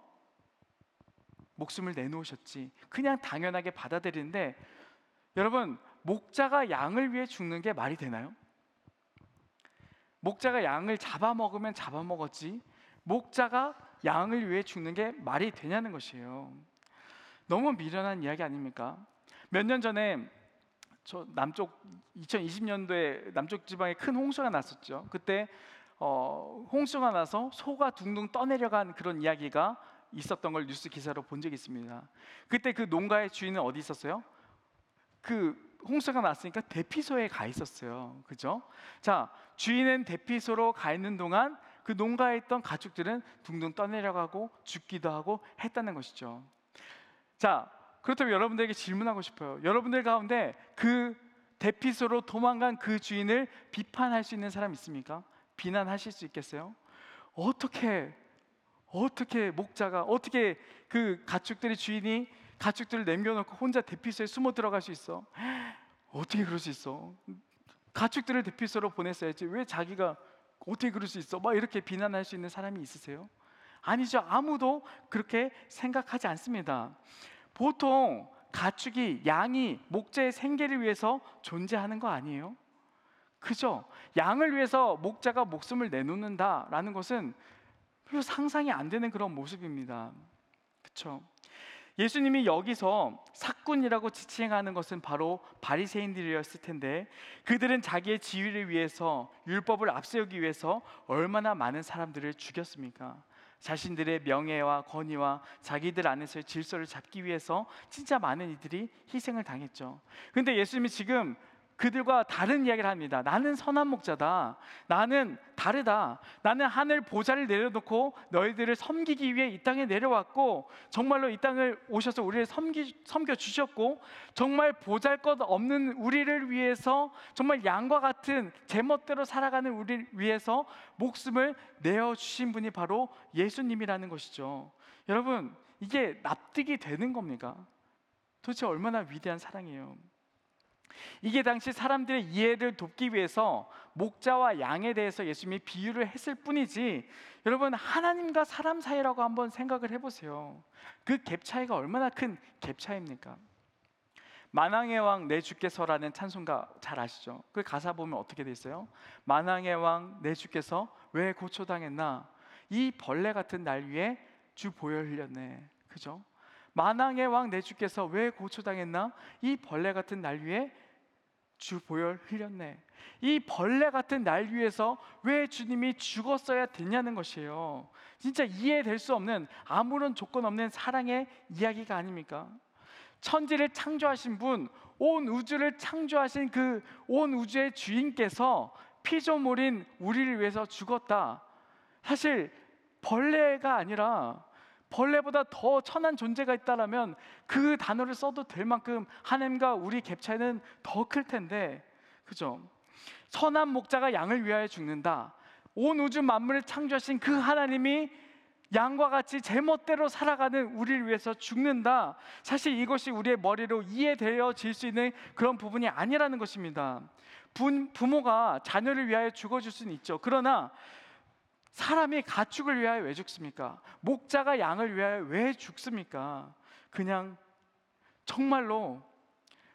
목숨을 내놓으셨지. 그냥 당연하게 받아들이는데 여러분, 목자가 양을 위해 죽는 게 말이 되나요? 목자가 양을 잡아먹으면 잡아먹었지 목자가 양을 위해 죽는 게 말이 되냐는 것이에요. 너무 미련한 이야기 아닙니까? 몇 년 전에 저 남쪽 2020년도에 남쪽 지방에 큰 홍수가 났었죠. 그때 어, 홍수가 나서 소가 둥둥 떠내려간 그런 이야기가 있었던 걸 뉴스 기사로 본 적이 있습니다. 그때 그 농가의 주인은 어디 있었어요? 그 홍수가 났으니까 대피소에 가 있었어요. 그죠? 자, 주인은 대피소로 가 있는 동안 그 농가에 있던 가축들은 둥둥 떠내려가고 죽기도 하고 했다는 것이죠. 자, 그렇다면 여러분들에게 질문하고 싶어요. 여러분들 가운데 그 대피소로 도망간 그 주인을 비판할 수 있는 사람 있습니까? 비난하실 수 있겠어요? 어떻게 어떻게 목자가 어떻게 그 가축들의 주인이 가축들을 남겨놓고 혼자 대피소에 숨어 들어갈 수 있어? 어떻게 그럴 수 있어? 가축들을 대피소로 보냈어야지 왜 자기가 어떻게 그럴 수 있어? 막 이렇게 비난할 수 있는 사람이 있으세요? 아니죠. 아무도 그렇게 생각하지 않습니다. 보통 가축이 양이 목자의 생계를 위해서 존재하는 거 아니에요? 그죠? 양을 위해서 목자가 목숨을 내놓는다라는 것은 별로 상상이 안 되는 그런 모습입니다. 그렇죠? 예수님이 여기서 사꾼이라고 지칭하는 것은 바로 바리새인들이었을 텐데 그들은 자기의 지위를 위해서 율법을 앞세우기 위해서 얼마나 많은 사람들을 죽였습니까? 자신들의 명예와 권위와 자기들 안에서의 질서를 잡기 위해서 진짜 많은 이들이 희생을 당했죠. 근데 예수님이 지금 그들과 다른 이야기를 합니다. 나는 선한 목자다. 나는 다르다. 나는 하늘 보좌를 내려놓고 너희들을 섬기기 위해 이 땅에 내려왔고 정말로 이 땅을 오셔서 우리를 섬기, 섬겨 주셨고 정말 보잘것 없는 우리를 위해서 정말 양과 같은 제멋대로 살아가는 우리를 위해서 목숨을 내어 주신 분이 바로 예수님이라는 것이죠. 여러분 이게 납득이 되는 겁니까? 도대체 얼마나 위대한 사랑이에요. 이게 당시 사람들의 이해를 돕기 위해서 목자와 양에 대해서 예수님이 비유를 했을 뿐이지 여러분 하나님과 사람 사이라고 한번 생각을 해보세요. 그 갭 차이가 얼마나 큰 갭 차이입니까? 만왕의 왕 내 주께서라는 찬송가 잘 아시죠? 그 가사 보면 어떻게 돼 있어요? 만왕의 왕 내 주께서 왜 고초당했나? 이 벌레 같은 날 위에 주 보혈 흘렸네. 그죠? 만왕의 왕 내 주께서 왜 고초당했나? 이 벌레 같은 날 위에 주 보혈 흘렸네. 이 벌레 같은 날 위해서 왜 주님이 죽었어야 됐냐는 것이에요. 진짜 이해될 수 없는 아무런 조건 없는 사랑의 이야기가 아닙니까? 천지를 창조하신 분, 온 우주를 창조하신 그 온 우주의 주인께서 피조물인 우리를 위해서 죽었다. 사실 벌레가 아니라 벌레보다 더 천한 존재가 있다라면 그 단어를 써도 될 만큼 하나님과 우리 갭 차이는 더 클 텐데, 그죠? 선한 목자가 양을 위하여 죽는다. 온 우주 만물을 창조하신 그 하나님이 양과 같이 제멋대로 살아가는 우리를 위해서 죽는다. 사실 이것이 우리의 머리로 이해되어질 수 있는 그런 부분이 아니라는 것입니다. 부, 부모가 자녀를 위하여 죽어줄 수는 있죠. 그러나 사람이 가축을 위하여 왜 죽습니까? 목자가 양을 위하여 왜 죽습니까? 그냥 정말로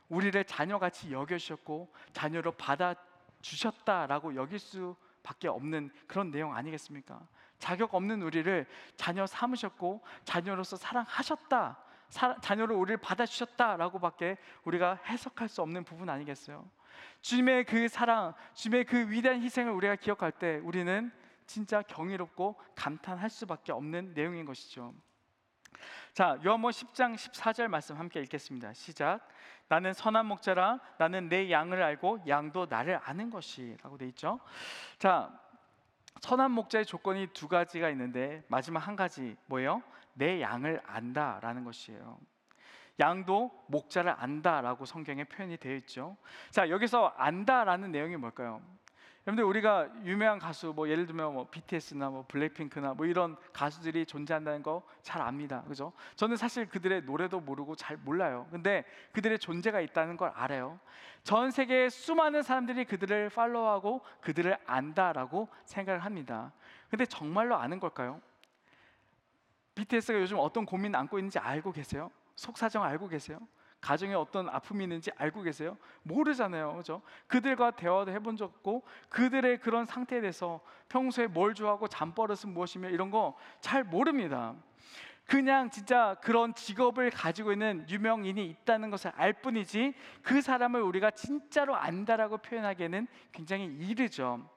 우리를 자녀같이 여겨주셨고 자녀로 받아 주셨다라고 여길 수밖에 없는 그런 내용 아니겠습니까? 자격 없는 우리를 자녀 삼으셨고 자녀로서 사랑하셨다. 사, 자녀로 우리를 받아주셨다라고밖에 우리가 해석할 수 없는 부분 아니겠어요? 주님의 그 사랑, 주님의 그 위대한 희생을 우리가 기억할 때 우리는 진짜 경이롭고 감탄할 수밖에 없는 내용인 것이죠. 자, 요한복음 10장 14절 말씀 함께 읽겠습니다. 시작. 나는 선한 목자라 나는 내 양을 알고 양도 나를 아는 것이라고 돼 있죠. 자, 선한 목자의 조건이 두 가지가 있는데 마지막 한 가지 뭐예요? 내 양을 안다라는 것이에요. 양도 목자를 안다라고 성경에 표현이 되어 있죠. 자, 여기서 안다라는 내용이 뭘까요? 여러분들 우리가 유명한 가수 뭐 예를 들면 뭐 BTS나 뭐 블랙핑크나 뭐 이런 가수들이 존재한다는 거 잘 압니다. 그죠? 저는 사실 그들의 노래도 모르고 잘 몰라요. 근데 그들의 존재가 있다는 걸 알아요. 전 세계의 수많은 사람들이 그들을 팔로우하고 그들을 안다라고 생각을 합니다. 근데 정말로 아는 걸까요? BTS가 요즘 어떤 고민 안고 있는지 알고 계세요? 속 사정 알고 계세요? 가정에 어떤 아픔이 있는지 알고 계세요? 모르잖아요. 그죠? 그들과 대화도 해본 적 없고 그들의 그런 상태에 대해서 평소에 뭘 좋아하고 잠버릇은 무엇이며 이런 거 잘 모릅니다. 그냥 진짜 그런 직업을 가지고 있는 유명인이 있다는 것을 알 뿐이지 그 사람을 우리가 진짜로 안다라고 표현하기에는 굉장히 이르죠.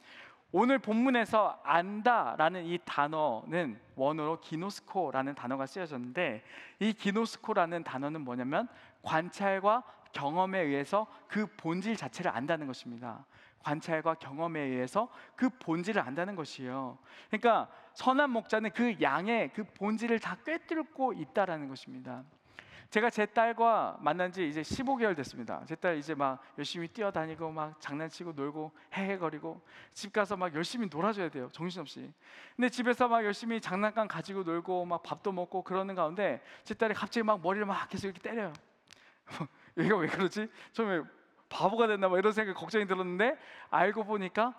오늘 본문에서 안다라는 이 단어는 원어로 기노스코라는 단어가 쓰여졌는데 이 기노스코라는 단어는 뭐냐면 관찰과 경험에 의해서 그 본질 자체를 안다는 것입니다. 관찰과 경험에 의해서 그 본질을 안다는 것이에요. 그러니까 선한 목자는 그 양의 그 본질을 다 꿰뚫고 있다라는 것입니다. 제가 제 딸과 만난 지 이제 15개월 됐습니다. 제 딸 이제 막 열심히 뛰어다니고 막 장난치고 놀고 헤헤거리고 집 가서 막 열심히 놀아줘야 돼요. 정신없이. 근데 집에서 막 열심히 장난감 가지고 놀고 막 밥도 먹고 그러는 가운데 제 딸이 갑자기 막 머리를 막 계속 이렇게 때려요. 얘가 왜 그러지? 처음에 바보가 됐나 봐 이런 생각 걱정이 들었는데 알고 보니까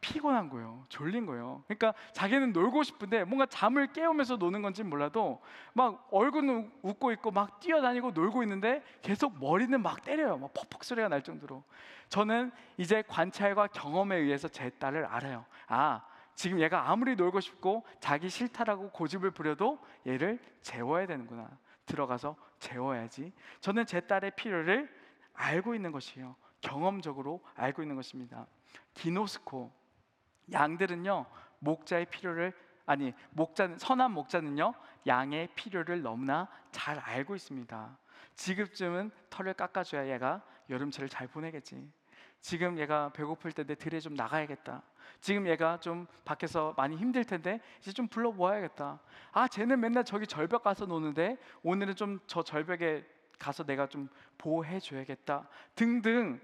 피곤한 거예요. 졸린 거예요. 그러니까 자기는 놀고 싶은데 뭔가 잠을 깨우면서 노는 건지 몰라도 막 얼굴은 웃고 있고 막 뛰어다니고 놀고 있는데 계속 머리는 막 때려요. 막 퍽퍽 소리가 날 정도로. 저는 이제 관찰과 경험에 의해서 제 딸을 알아요. 아, 지금 얘가 아무리 놀고 싶고 자기 싫다라고 고집을 부려도 얘를 재워야 되는구나. 들어가서 재워야지. 저는 제 딸의 필요를 알고 있는 것이에요. 경험적으로 알고 있는 것입니다. 기노스코 양들은요 목자의 필요를 아니 목자는 선한 목자는요 양의 필요를 너무나 잘 알고 있습니다. 지금쯤은 털을 깎아줘야 얘가 여름철을 잘 보내겠지. 지금 얘가 배고플 텐데 들에 좀 나가야겠다. 지금 얘가 좀 밖에서 많이 힘들 텐데 이제 좀 불러 모아야겠다. 아, 쟤는 맨날 저기 절벽 가서 노는데 오늘은 좀 저 절벽에 가서 내가 좀 보호해 줘야겠다. 등등.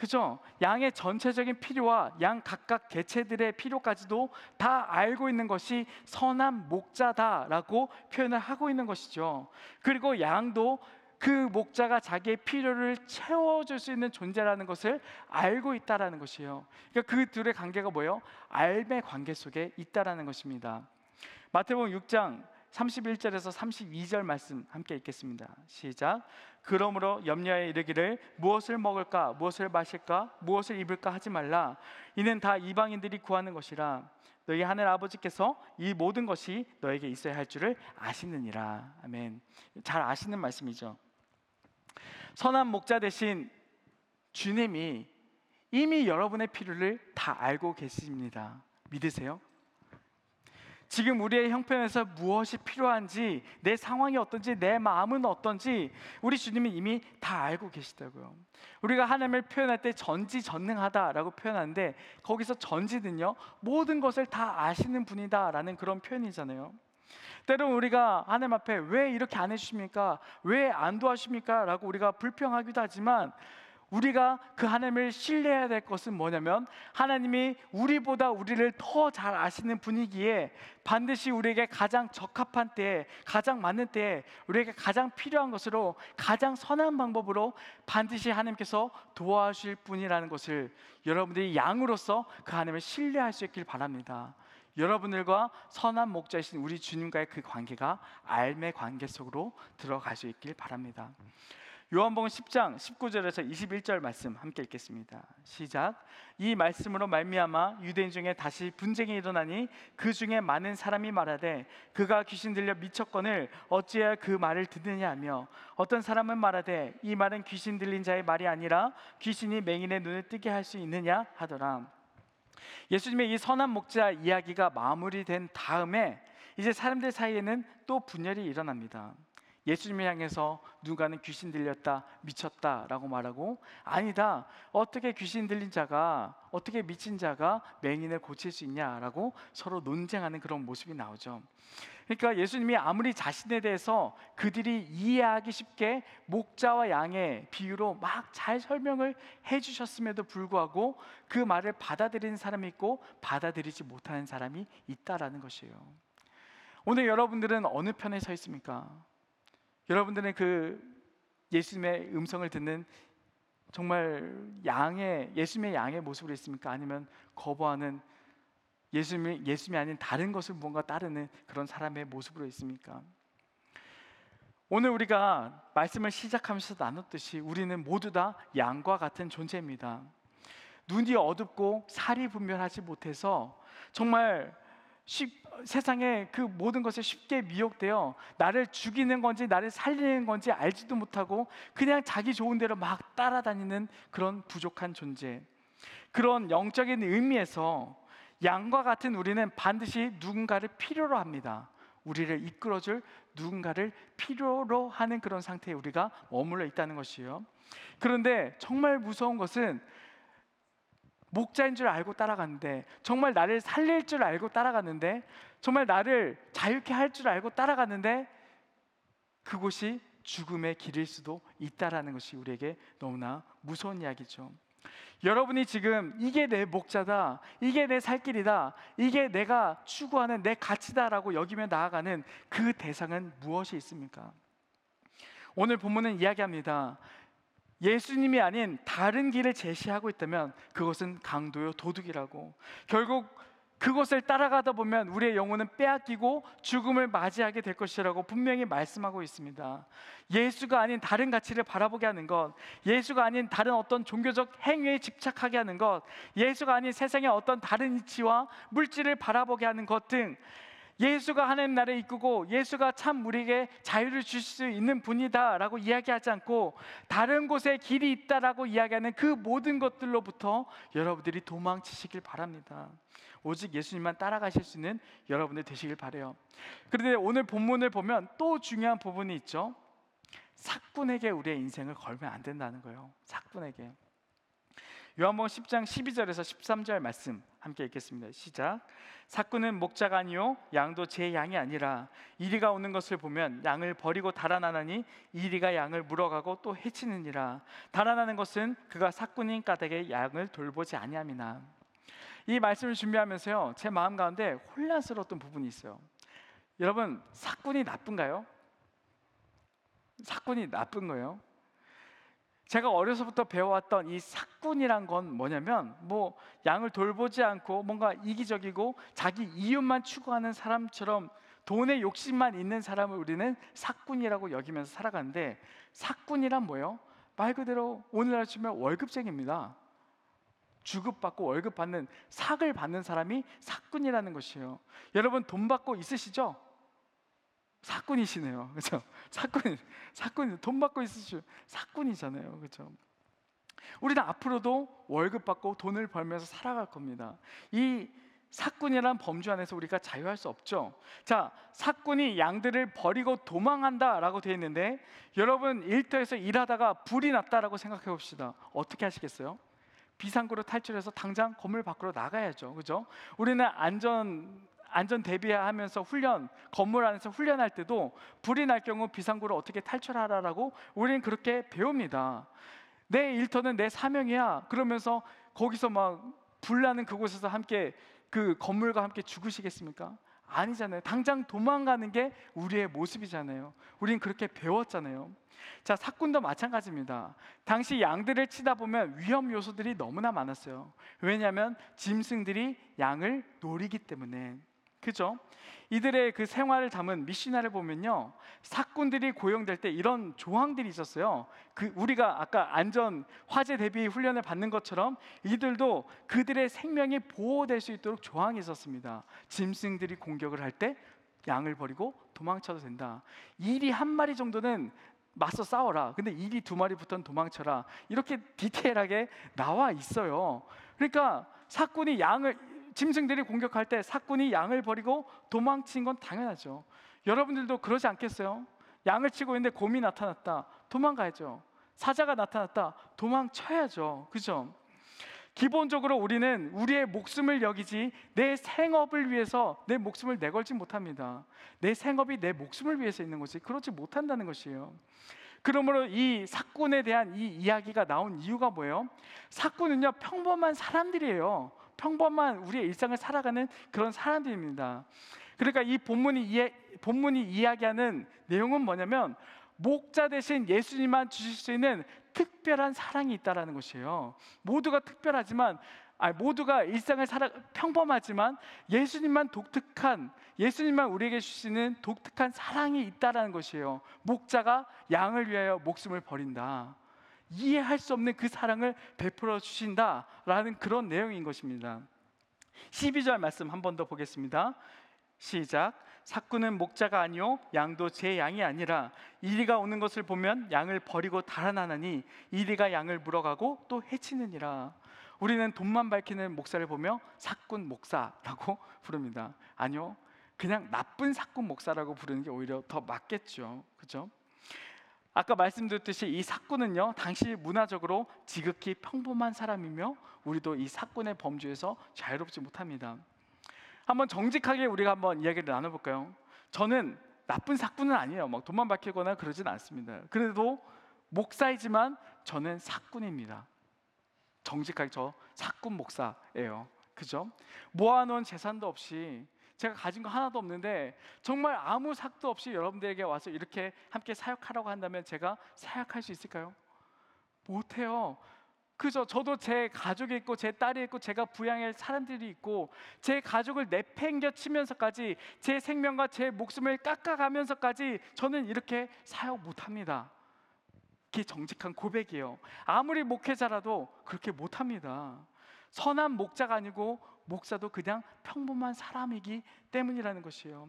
그죠? 양의 전체적인 필요와 양 각각 개체들의 필요까지도 다 알고 있는 것이 선한 목자다라고 표현을 하고 있는 것이죠. 그리고 양도 그 목자가 자기의 필요를 채워줄 수 있는 존재라는 것을 알고 있다라는 것이에요. 그러니까 그 둘의 관계가 뭐예요? 알의 관계 속에 있다라는 것입니다. 마태복음 6장 31절에서 32절 말씀 함께 읽겠습니다. 시작. 그러므로 염려에 이르기를 무엇을 먹을까? 무엇을 마실까? 무엇을 입을까 하지 말라. 이는 다 이방인들이 구하는 것이라. 너희 하늘 아버지께서 이 모든 것이 너에게 있어야 할 줄을 아시느니라. 아멘. 잘 아시는 말씀이죠. 선한 목자 대신 주님이 이미 여러분의 필요를 다 알고 계십니다. 믿으세요? 지금 우리의 형편에서 무엇이 필요한지, 내 상황이 어떤지, 내 마음은 어떤지 우리 주님이 이미 다 알고 계시다고요. 우리가 하나님을 표현할 때 전지전능하다라고 표현하는데 거기서 전지는요 모든 것을 다 아시는 분이다라는 그런 표현이잖아요. 때론 우리가 하나님 앞에 왜 이렇게 안 해주십니까? 왜 안 도와주십니까? 라고 우리가 불평하기도 하지만 우리가 그 하나님을 신뢰해야 될 것은 뭐냐면 하나님이 우리보다 우리를 더 잘 아시는 분이기에 반드시 우리에게 가장 적합한 때에 가장 맞는 때에 우리에게 가장 필요한 것으로 가장 선한 방법으로 반드시 하나님께서 도와주실 분이라는 것을 여러분들이 양으로서 그 하나님을 신뢰할 수 있길 바랍니다. 여러분들과 선한 목자이신 우리 주님과의 그 관계가 알매 관계 속으로 들어갈 수 있길 바랍니다. 요한복음 10장 19절에서 21절 말씀 함께 읽겠습니다. 시작. 이 말씀으로 말미암아 유대인 중에 다시 분쟁이 일어나니 그 중에 많은 사람이 말하되 그가 귀신 들려 미쳤거늘 어찌해야 그 말을 듣느냐 하며 어떤 사람은 말하되 이 말은 귀신 들린 자의 말이 아니라 귀신이 맹인의 눈을 뜨게 할 수 있느냐 하더라. 예수님의 이 선한 목자 이야기가 마무리된 다음에 이제 사람들 사이에는 또 분열이 일어납니다. 예수님을 향해서 누가는 귀신 들렸다, 미쳤다라고 말하고 아니다. 어떻게 귀신 들린 자가 어떻게 미친 자가 맹인을 고칠 수 있냐라고 서로 논쟁하는 그런 모습이 나오죠. 그러니까 예수님이 아무리 자신에 대해서 그들이 이해하기 쉽게 목자와 양의 비유로 막 잘 설명을 해 주셨음에도 불구하고 그 말을 받아들이는 사람이 있고 받아들이지 못하는 사람이 있다라는 것이에요. 오늘 여러분들은 어느 편에 서 있습니까? 여러분들은 그 예수님의 음성을 듣는 정말 양의 예수님의 양의 모습으로 있습니까? 아니면 거부하는 예수님이 예수님이 아닌 다른 것을 뭔가 따르는 그런 사람의 모습으로 있습니까? 오늘 우리가 말씀을 시작하면서 나눴듯이 우리는 모두 다 양과 같은 존재입니다. 눈이 어둡고 살이 분별하지 못해서 정말 쉽, 세상에 그 모든 것에 쉽게 미혹되어 나를 죽이는 건지 나를 살리는 건지 알지도 못하고 그냥 자기 좋은 대로 막 따라다니는 그런 부족한 존재. 그런 영적인 의미에서 양과 같은 우리는 반드시 누군가를 필요로 합니다. 우리를 이끌어줄 누군가를 필요로 하는 그런 상태에 우리가 머물러 있다는 것이요. 그런데 정말 무서운 것은 목자인 줄 알고 따라갔는데 정말 나를 살릴 줄 알고 따라갔는데 정말 나를 자유케 할 줄 알고 따라갔는데 그곳이 죽음의 길일 수도 있다라는 것이 우리에게 너무나 무서운 이야기죠. 여러분이 지금 이게 내 목자다, 이게 내 살길이다, 이게 내가 추구하는 내 가치다라고 여기며 나아가는 그 대상은 무엇이 있습니까? 오늘 본문은 이야기합니다. 예수님이 아닌 다른 길을 제시하고 있다면 그것은 강도요 도둑이라고 결국 그것을 따라가다 보면 우리의 영혼은 빼앗기고 죽음을 맞이하게 될 것이라고 분명히 말씀하고 있습니다. 예수가 아닌 다른 가치를 바라보게 하는 것, 예수가 아닌 다른 어떤 종교적 행위에 집착하게 하는 것, 예수가 아닌 세상의 어떤 다른 이치와 물질을 바라보게 하는 것 등 예수가 하나님 나라에 이끄고 예수가 참 우리에게 자유를 주실 수 있는 분이다라고 이야기하지 않고 다른 곳에 길이 있다라고 이야기하는 그 모든 것들로부터 여러분들이 도망치시길 바랍니다. 오직 예수님만 따라가실 수 있는 여러분들 되시길 바래요. 그런데 오늘 본문을 보면 또 중요한 부분이 있죠. 사꾼에게 우리의 인생을 걸면 안 된다는 거예요. 사꾼에게. 요한복음 10장 12절에서 13절 말씀 함께 읽겠습니다. 시작. 사꾼은 목자가 아니요 양도 제 양이 아니라 이리가 오는 것을 보면 양을 버리고 달아나나니 이리가 양을 물어가고 또 해치느니라. 달아나는 것은 그가 사꾼인 까닭에 양을 돌보지 아니함이나. 이 말씀을 준비하면서요 제 마음 가운데 혼란스러웠던 부분이 있어요. 여러분 사꾼이 나쁜가요? 사꾼이 나쁜 거예요? 제가 어려서부터 배워왔던 이 사꾼이란 건 뭐냐면 뭐 양을 돌보지 않고 뭔가 이기적이고 자기 이윤만 추구하는 사람처럼 돈의 욕심만 있는 사람을 우리는 사꾼이라고 여기면서 살아가는데 사꾼이란 뭐예요? 말 그대로 오늘날 치면 월급쟁입니다. 주급받고 월급 받는 삭을 받는 사람이 사꾼이라는 것이에요. 여러분 돈 받고 있으시죠? 사꾼이시네요. 그렇죠? 사꾼 사꾼 돈 받고 있으시 사꾼이잖아요. 그렇죠? 우리는 앞으로도 월급 받고 돈을 벌면서 살아갈 겁니다. 이 사꾼이란 범주 안에서 우리가 자유할 수 없죠. 자, 사꾼이 양들을 버리고 도망한다라고 되어 있는데 여러분 일터에서 일하다가 불이 났다라고 생각해 봅시다. 어떻게 하시겠어요? 비상구로 탈출해서 당장 건물 밖으로 나가야죠. 그죠? 우리는 안전 안전 대비하면서 훈련 건물 안에서 훈련할 때도 불이 날 경우 비상구를 어떻게 탈출하라라고 우리는 그렇게 배웁니다. 내 일터는 내 사명이야. 그러면서 거기서 막 불나는 그곳에서 함께 그 건물과 함께 죽으시겠습니까? 아니잖아요. 당장 도망가는 게 우리의 모습이잖아요. 우린 그렇게 배웠잖아요. 자, 사꾼도 마찬가지입니다. 당시 양들을 치다 보면 위험 요소들이 너무나 많았어요. 왜냐하면 짐승들이 양을 노리기 때문에. 그죠? 이들의 그 생활을 담은 미시나를 보면요. 사꾼들이 고용될 때 이런 조항들이 있었어요. 그 우리가 아까 안전 화재 대비 훈련을 받는 것처럼 이들도 그들의 생명이 보호될 수 있도록 조항이 있었습니다. 짐승들이 공격을 할 때 양을 버리고 도망쳐도 된다. 일이 한 마리 정도는 맞서 싸워라. 근데 일이 두 마리부터는 도망쳐라. 이렇게 디테일하게 나와 있어요. 그러니까 사꾼이 양을 짐승들이 공격할 때 사꾼이 양을 버리고 도망친 건 당연하죠. 여러분들도 그러지 않겠어요? 양을 치고 있는데 곰이 나타났다. 도망가야죠. 사자가 나타났다. 도망쳐야죠. 그죠? 기본적으로 우리는 우리의 목숨을 여기지 내 생업을 위해서 내 목숨을 내걸지 못합니다. 내 생업이 내 목숨을 위해서 있는 것이 그렇지 못한다는 것이에요. 그러므로 이 사건에 대한 이 이야기가 나온 이유가 뭐예요? 사건은요 평범한 사람들이에요. 평범한 우리의 일상을 살아가는 그런 사람들입니다. 그러니까 이 본문이 이해, 본문이 이야기하는 내용은 뭐냐면 목자 대신 예수님만 주실 수 있는 특별한 사랑이 있다라는 것이에요. 모두가 특별하지만 아 모두가 일상을 살아 평범하지만 예수님만 독특한 예수님만 우리에게 주시는 독특한 사랑이 있다라는 것이에요. 목자가 양을 위하여 목숨을 버린다. 이해할 수 없는 그 사랑을 베풀어 주신다라는 그런 내용인 것입니다. 12절 말씀 한 번 더 보겠습니다. 시작. 사꾼은 목자가 아니요 양도 제 양이 아니라 이리가 오는 것을 보면 양을 버리고 달아나나니 이리가 양을 물어가고 또 해치느니라. 우리는 돈만 밝히는 목사를 보며 사꾼 목사라고 부릅니다. 아니요. 그냥 나쁜 사꾼 목사라고 부르는 게 오히려 더 맞겠죠. 그죠? 아까 말씀드렸듯이 이 사꾼은요 당시 문화적으로 지극히 평범한 사람이며 우리도 이 사꾼의 범주에서 자유롭지 못합니다. 한번 정직하게 우리가 한번 이야기를 나눠볼까요? 저는 나쁜 사꾼은 아니에요. 막 돈만 밝히거나 그러진 않습니다. 그래도 목사이지만 저는 사꾼입니다. 정직하게 저 사꾼 목사예요. 그죠? 모아놓은 재산도 없이 제가 가진 거 하나도 없는데 정말 아무 삭도 없이 여러분들에게 와서 이렇게 함께 사역하라고 한다면 제가 사역할 수 있을까요? 못해요. 그죠? 저도 제 가족이 있고 제 딸이 있고 제가 부양할 사람들이 있고 제 가족을 내팽겨 치면서까지 제 생명과 제 목숨을 깎아가면서까지 저는 이렇게 사역 못합니다. 그게 정직한 고백이에요. 아무리 목회자라도 그렇게 못합니다. 선한 목자가 아니고 목사도 그냥 평범한 사람이기 때문이라는 것이에요.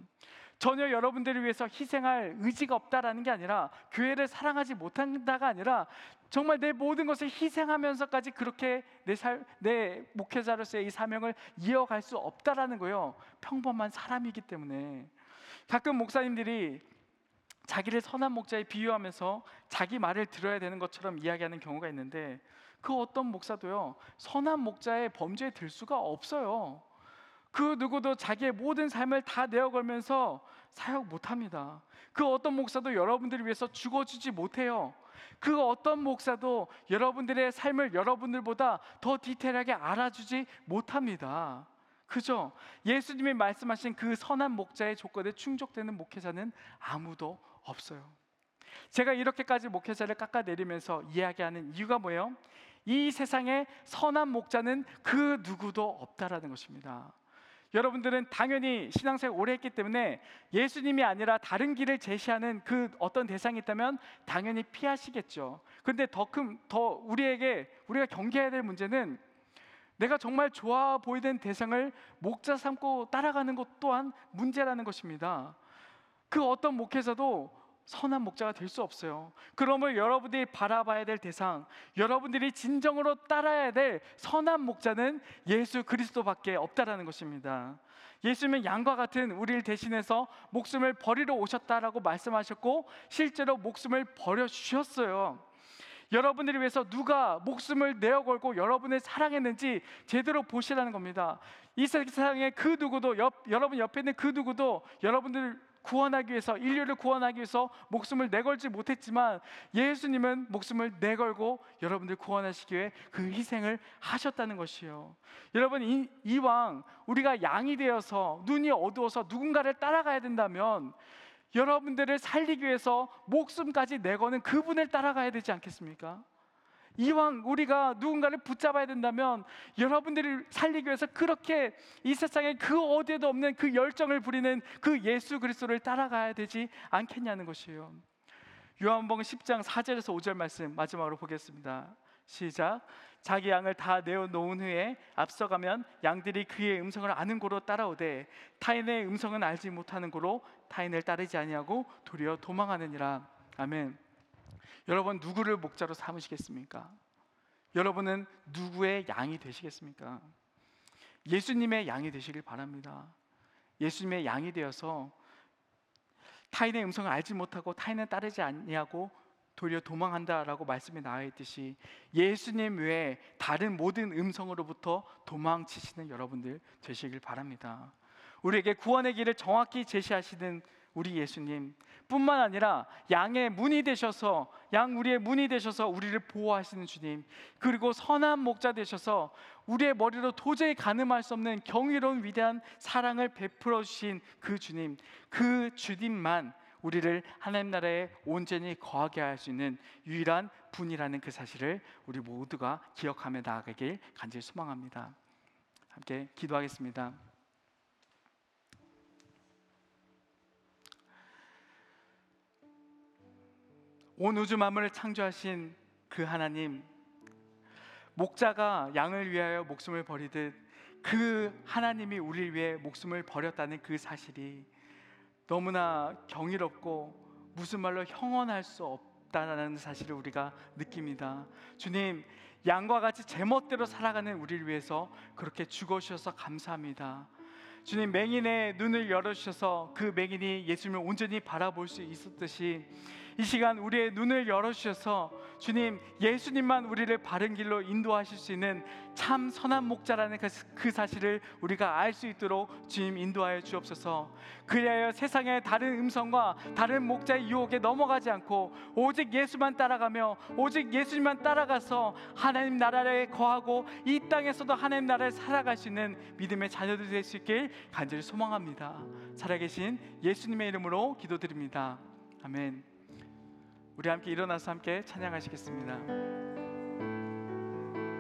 전혀 여러분들을 위해서 희생할 의지가 없다라는 게 아니라 교회를 사랑하지 못한다가 아니라 정말 내 모든 것을 희생하면서까지 그렇게 내, 살, 내 목회자로서의 이 사명을 이어갈 수 없다라는 거예요. 평범한 사람이기 때문에 가끔 목사님들이 자기를 선한 목자에 비유하면서 자기 말을 들어야 되는 것처럼 이야기하는 경우가 있는데 그 어떤 목사도요 선한 목자의 범죄에 들 수가 없어요. 그 누구도 자기의 모든 삶을 다 내어걸면서 사역 못합니다. 그 어떤 목사도 여러분들을 위해서 죽어주지 못해요. 그 어떤 목사도 여러분들의 삶을 여러분들보다 더 디테일하게 알아주지 못합니다. 그죠? 예수님이 말씀하신 그 선한 목자의 조건에 충족되는 목회자는 아무도 없어요. 제가 이렇게까지 목회자를 깎아내리면서 이야기하는 이유가 뭐예요? 이 세상에 선한 목자는 그 누구도 없다라는 것입니다. 여러분들은 당연히 신앙생활 오래 했기 때문에 예수님이 아니라 다른 길을 제시하는 그 어떤 대상이 있다면 당연히 피하시겠죠. 근데 더 큰 더 우리에게 우리가 경계해야 될 문제는 내가 정말 좋아 보이는 대상을 목자 삼고 따라가는 것 또한 문제라는 것입니다. 그 어떤 목회자도 선한 목자가 될 수 없어요. 그러면 여러분들이 바라봐야 될 대상, 여러분들이 진정으로 따라야 될 선한 목자는 예수 그리스도밖에 없다라는 것입니다. 예수님은 양과 같은 우리를 대신해서 목숨을 버리러 오셨다라고 말씀하셨고 실제로 목숨을 버려 주셨어요. 여러분들을 위해서 누가 목숨을 내어 걸고 여러분을 사랑했는지 제대로 보시라는 겁니다. 이 세상에 그 누구도 옆, 여러분 옆에 있는 그 누구도 여러분들 구원하기 위해서 인류를 구원하기 위해서 목숨을 내걸지 못했지만 예수님은 목숨을 내걸고 여러분들 구원하시기 위해 그 희생을 하셨다는 것이요. 여러분 이, 이왕 우리가 양이 되어서 눈이 어두워서 누군가를 따라가야 된다면 여러분들을 살리기 위해서 목숨까지 내거는 그분을 따라가야 되지 않겠습니까? 이왕 우리가 누군가를 붙잡아야 된다면 여러분들을 살리기 위해서 그렇게 이 세상에 그 어디에도 없는 그 열정을 부리는 그 예수 그리스도를 따라가야 되지 않겠냐는 것이에요. 요한복음 10장 4절에서 5절 말씀 마지막으로 보겠습니다. 시작. 자기 양을 다 내어 놓은 후에 앞서가면 양들이 그의 음성을 아는 고로 따라오되 타인의 음성은 알지 못하는 고로 타인을 따르지 아니하고 도리어 도망하느니라. 아멘. 여러분 누구를 목자로 삼으시겠습니까? 여러분은 누구의 양이 되시겠습니까? 예수님의 양이 되시길 바랍니다. 예수님의 양이 되어서 타인의 음성을 알지 못하고 타인을 따르지 아니하고 도리어 도망한다라고 말씀이 나와 있듯이 예수님 외에 다른 모든 음성으로부터 도망치시는 여러분들 되시길 바랍니다. 우리에게 구원의 길을 정확히 제시하시는 우리 예수님 뿐만 아니라 양의 문이 되셔서 양 우리의 문이 되셔서 우리를 보호하시는 주님 그리고 선한 목자 되셔서 우리의 머리로 도저히 가늠할 수 없는 경이로운 위대한 사랑을 베풀어 주신 그 주님 그 주님만 우리를 하나님 나라에 온전히 거하게 할 수 있는 유일한 분이라는 그 사실을 우리 모두가 기억하며 나아가길 간절히 소망합니다. 함께 기도하겠습니다. 온 우주 만물을 창조하신 그 하나님 목자가 양을 위하여 목숨을 버리듯 그 하나님이 우리를 위해 목숨을 버렸다는 그 사실이 너무나 경이롭고 무슨 말로 형언할 수 없다라는 사실을 우리가 느낍니다. 주님, 양과 같이 제멋대로 살아가는 우리를 위해서 그렇게 죽어 주셔서 감사합니다. 주님 맹인의 눈을 열어 주셔서 그 맹인이 예수님을 온전히 바라볼 수 있었듯이 이 시간 우리의 눈을 열어주셔서 주님 예수님만 우리를 바른 길로 인도하실 수 있는 참 선한 목자라는 그- 그 사실을 우리가 알 수 있도록 주님 인도하여 주옵소서. 그리하여 세상의 다른 음성과 다른 목자의 유혹에 넘어가지 않고 오직 예수만 따라가며 오직 예수님만 따라가서 하나님 나라에 거하고 이 땅에서도 하나님 나라를 살아갈 수 있는 믿음의 자녀들 될 수 있길 간절히 소망합니다. 살아계신 예수님의 이름으로 기도드립니다. 아멘 우리 함께 일어나서 함께 찬양하시겠습니다.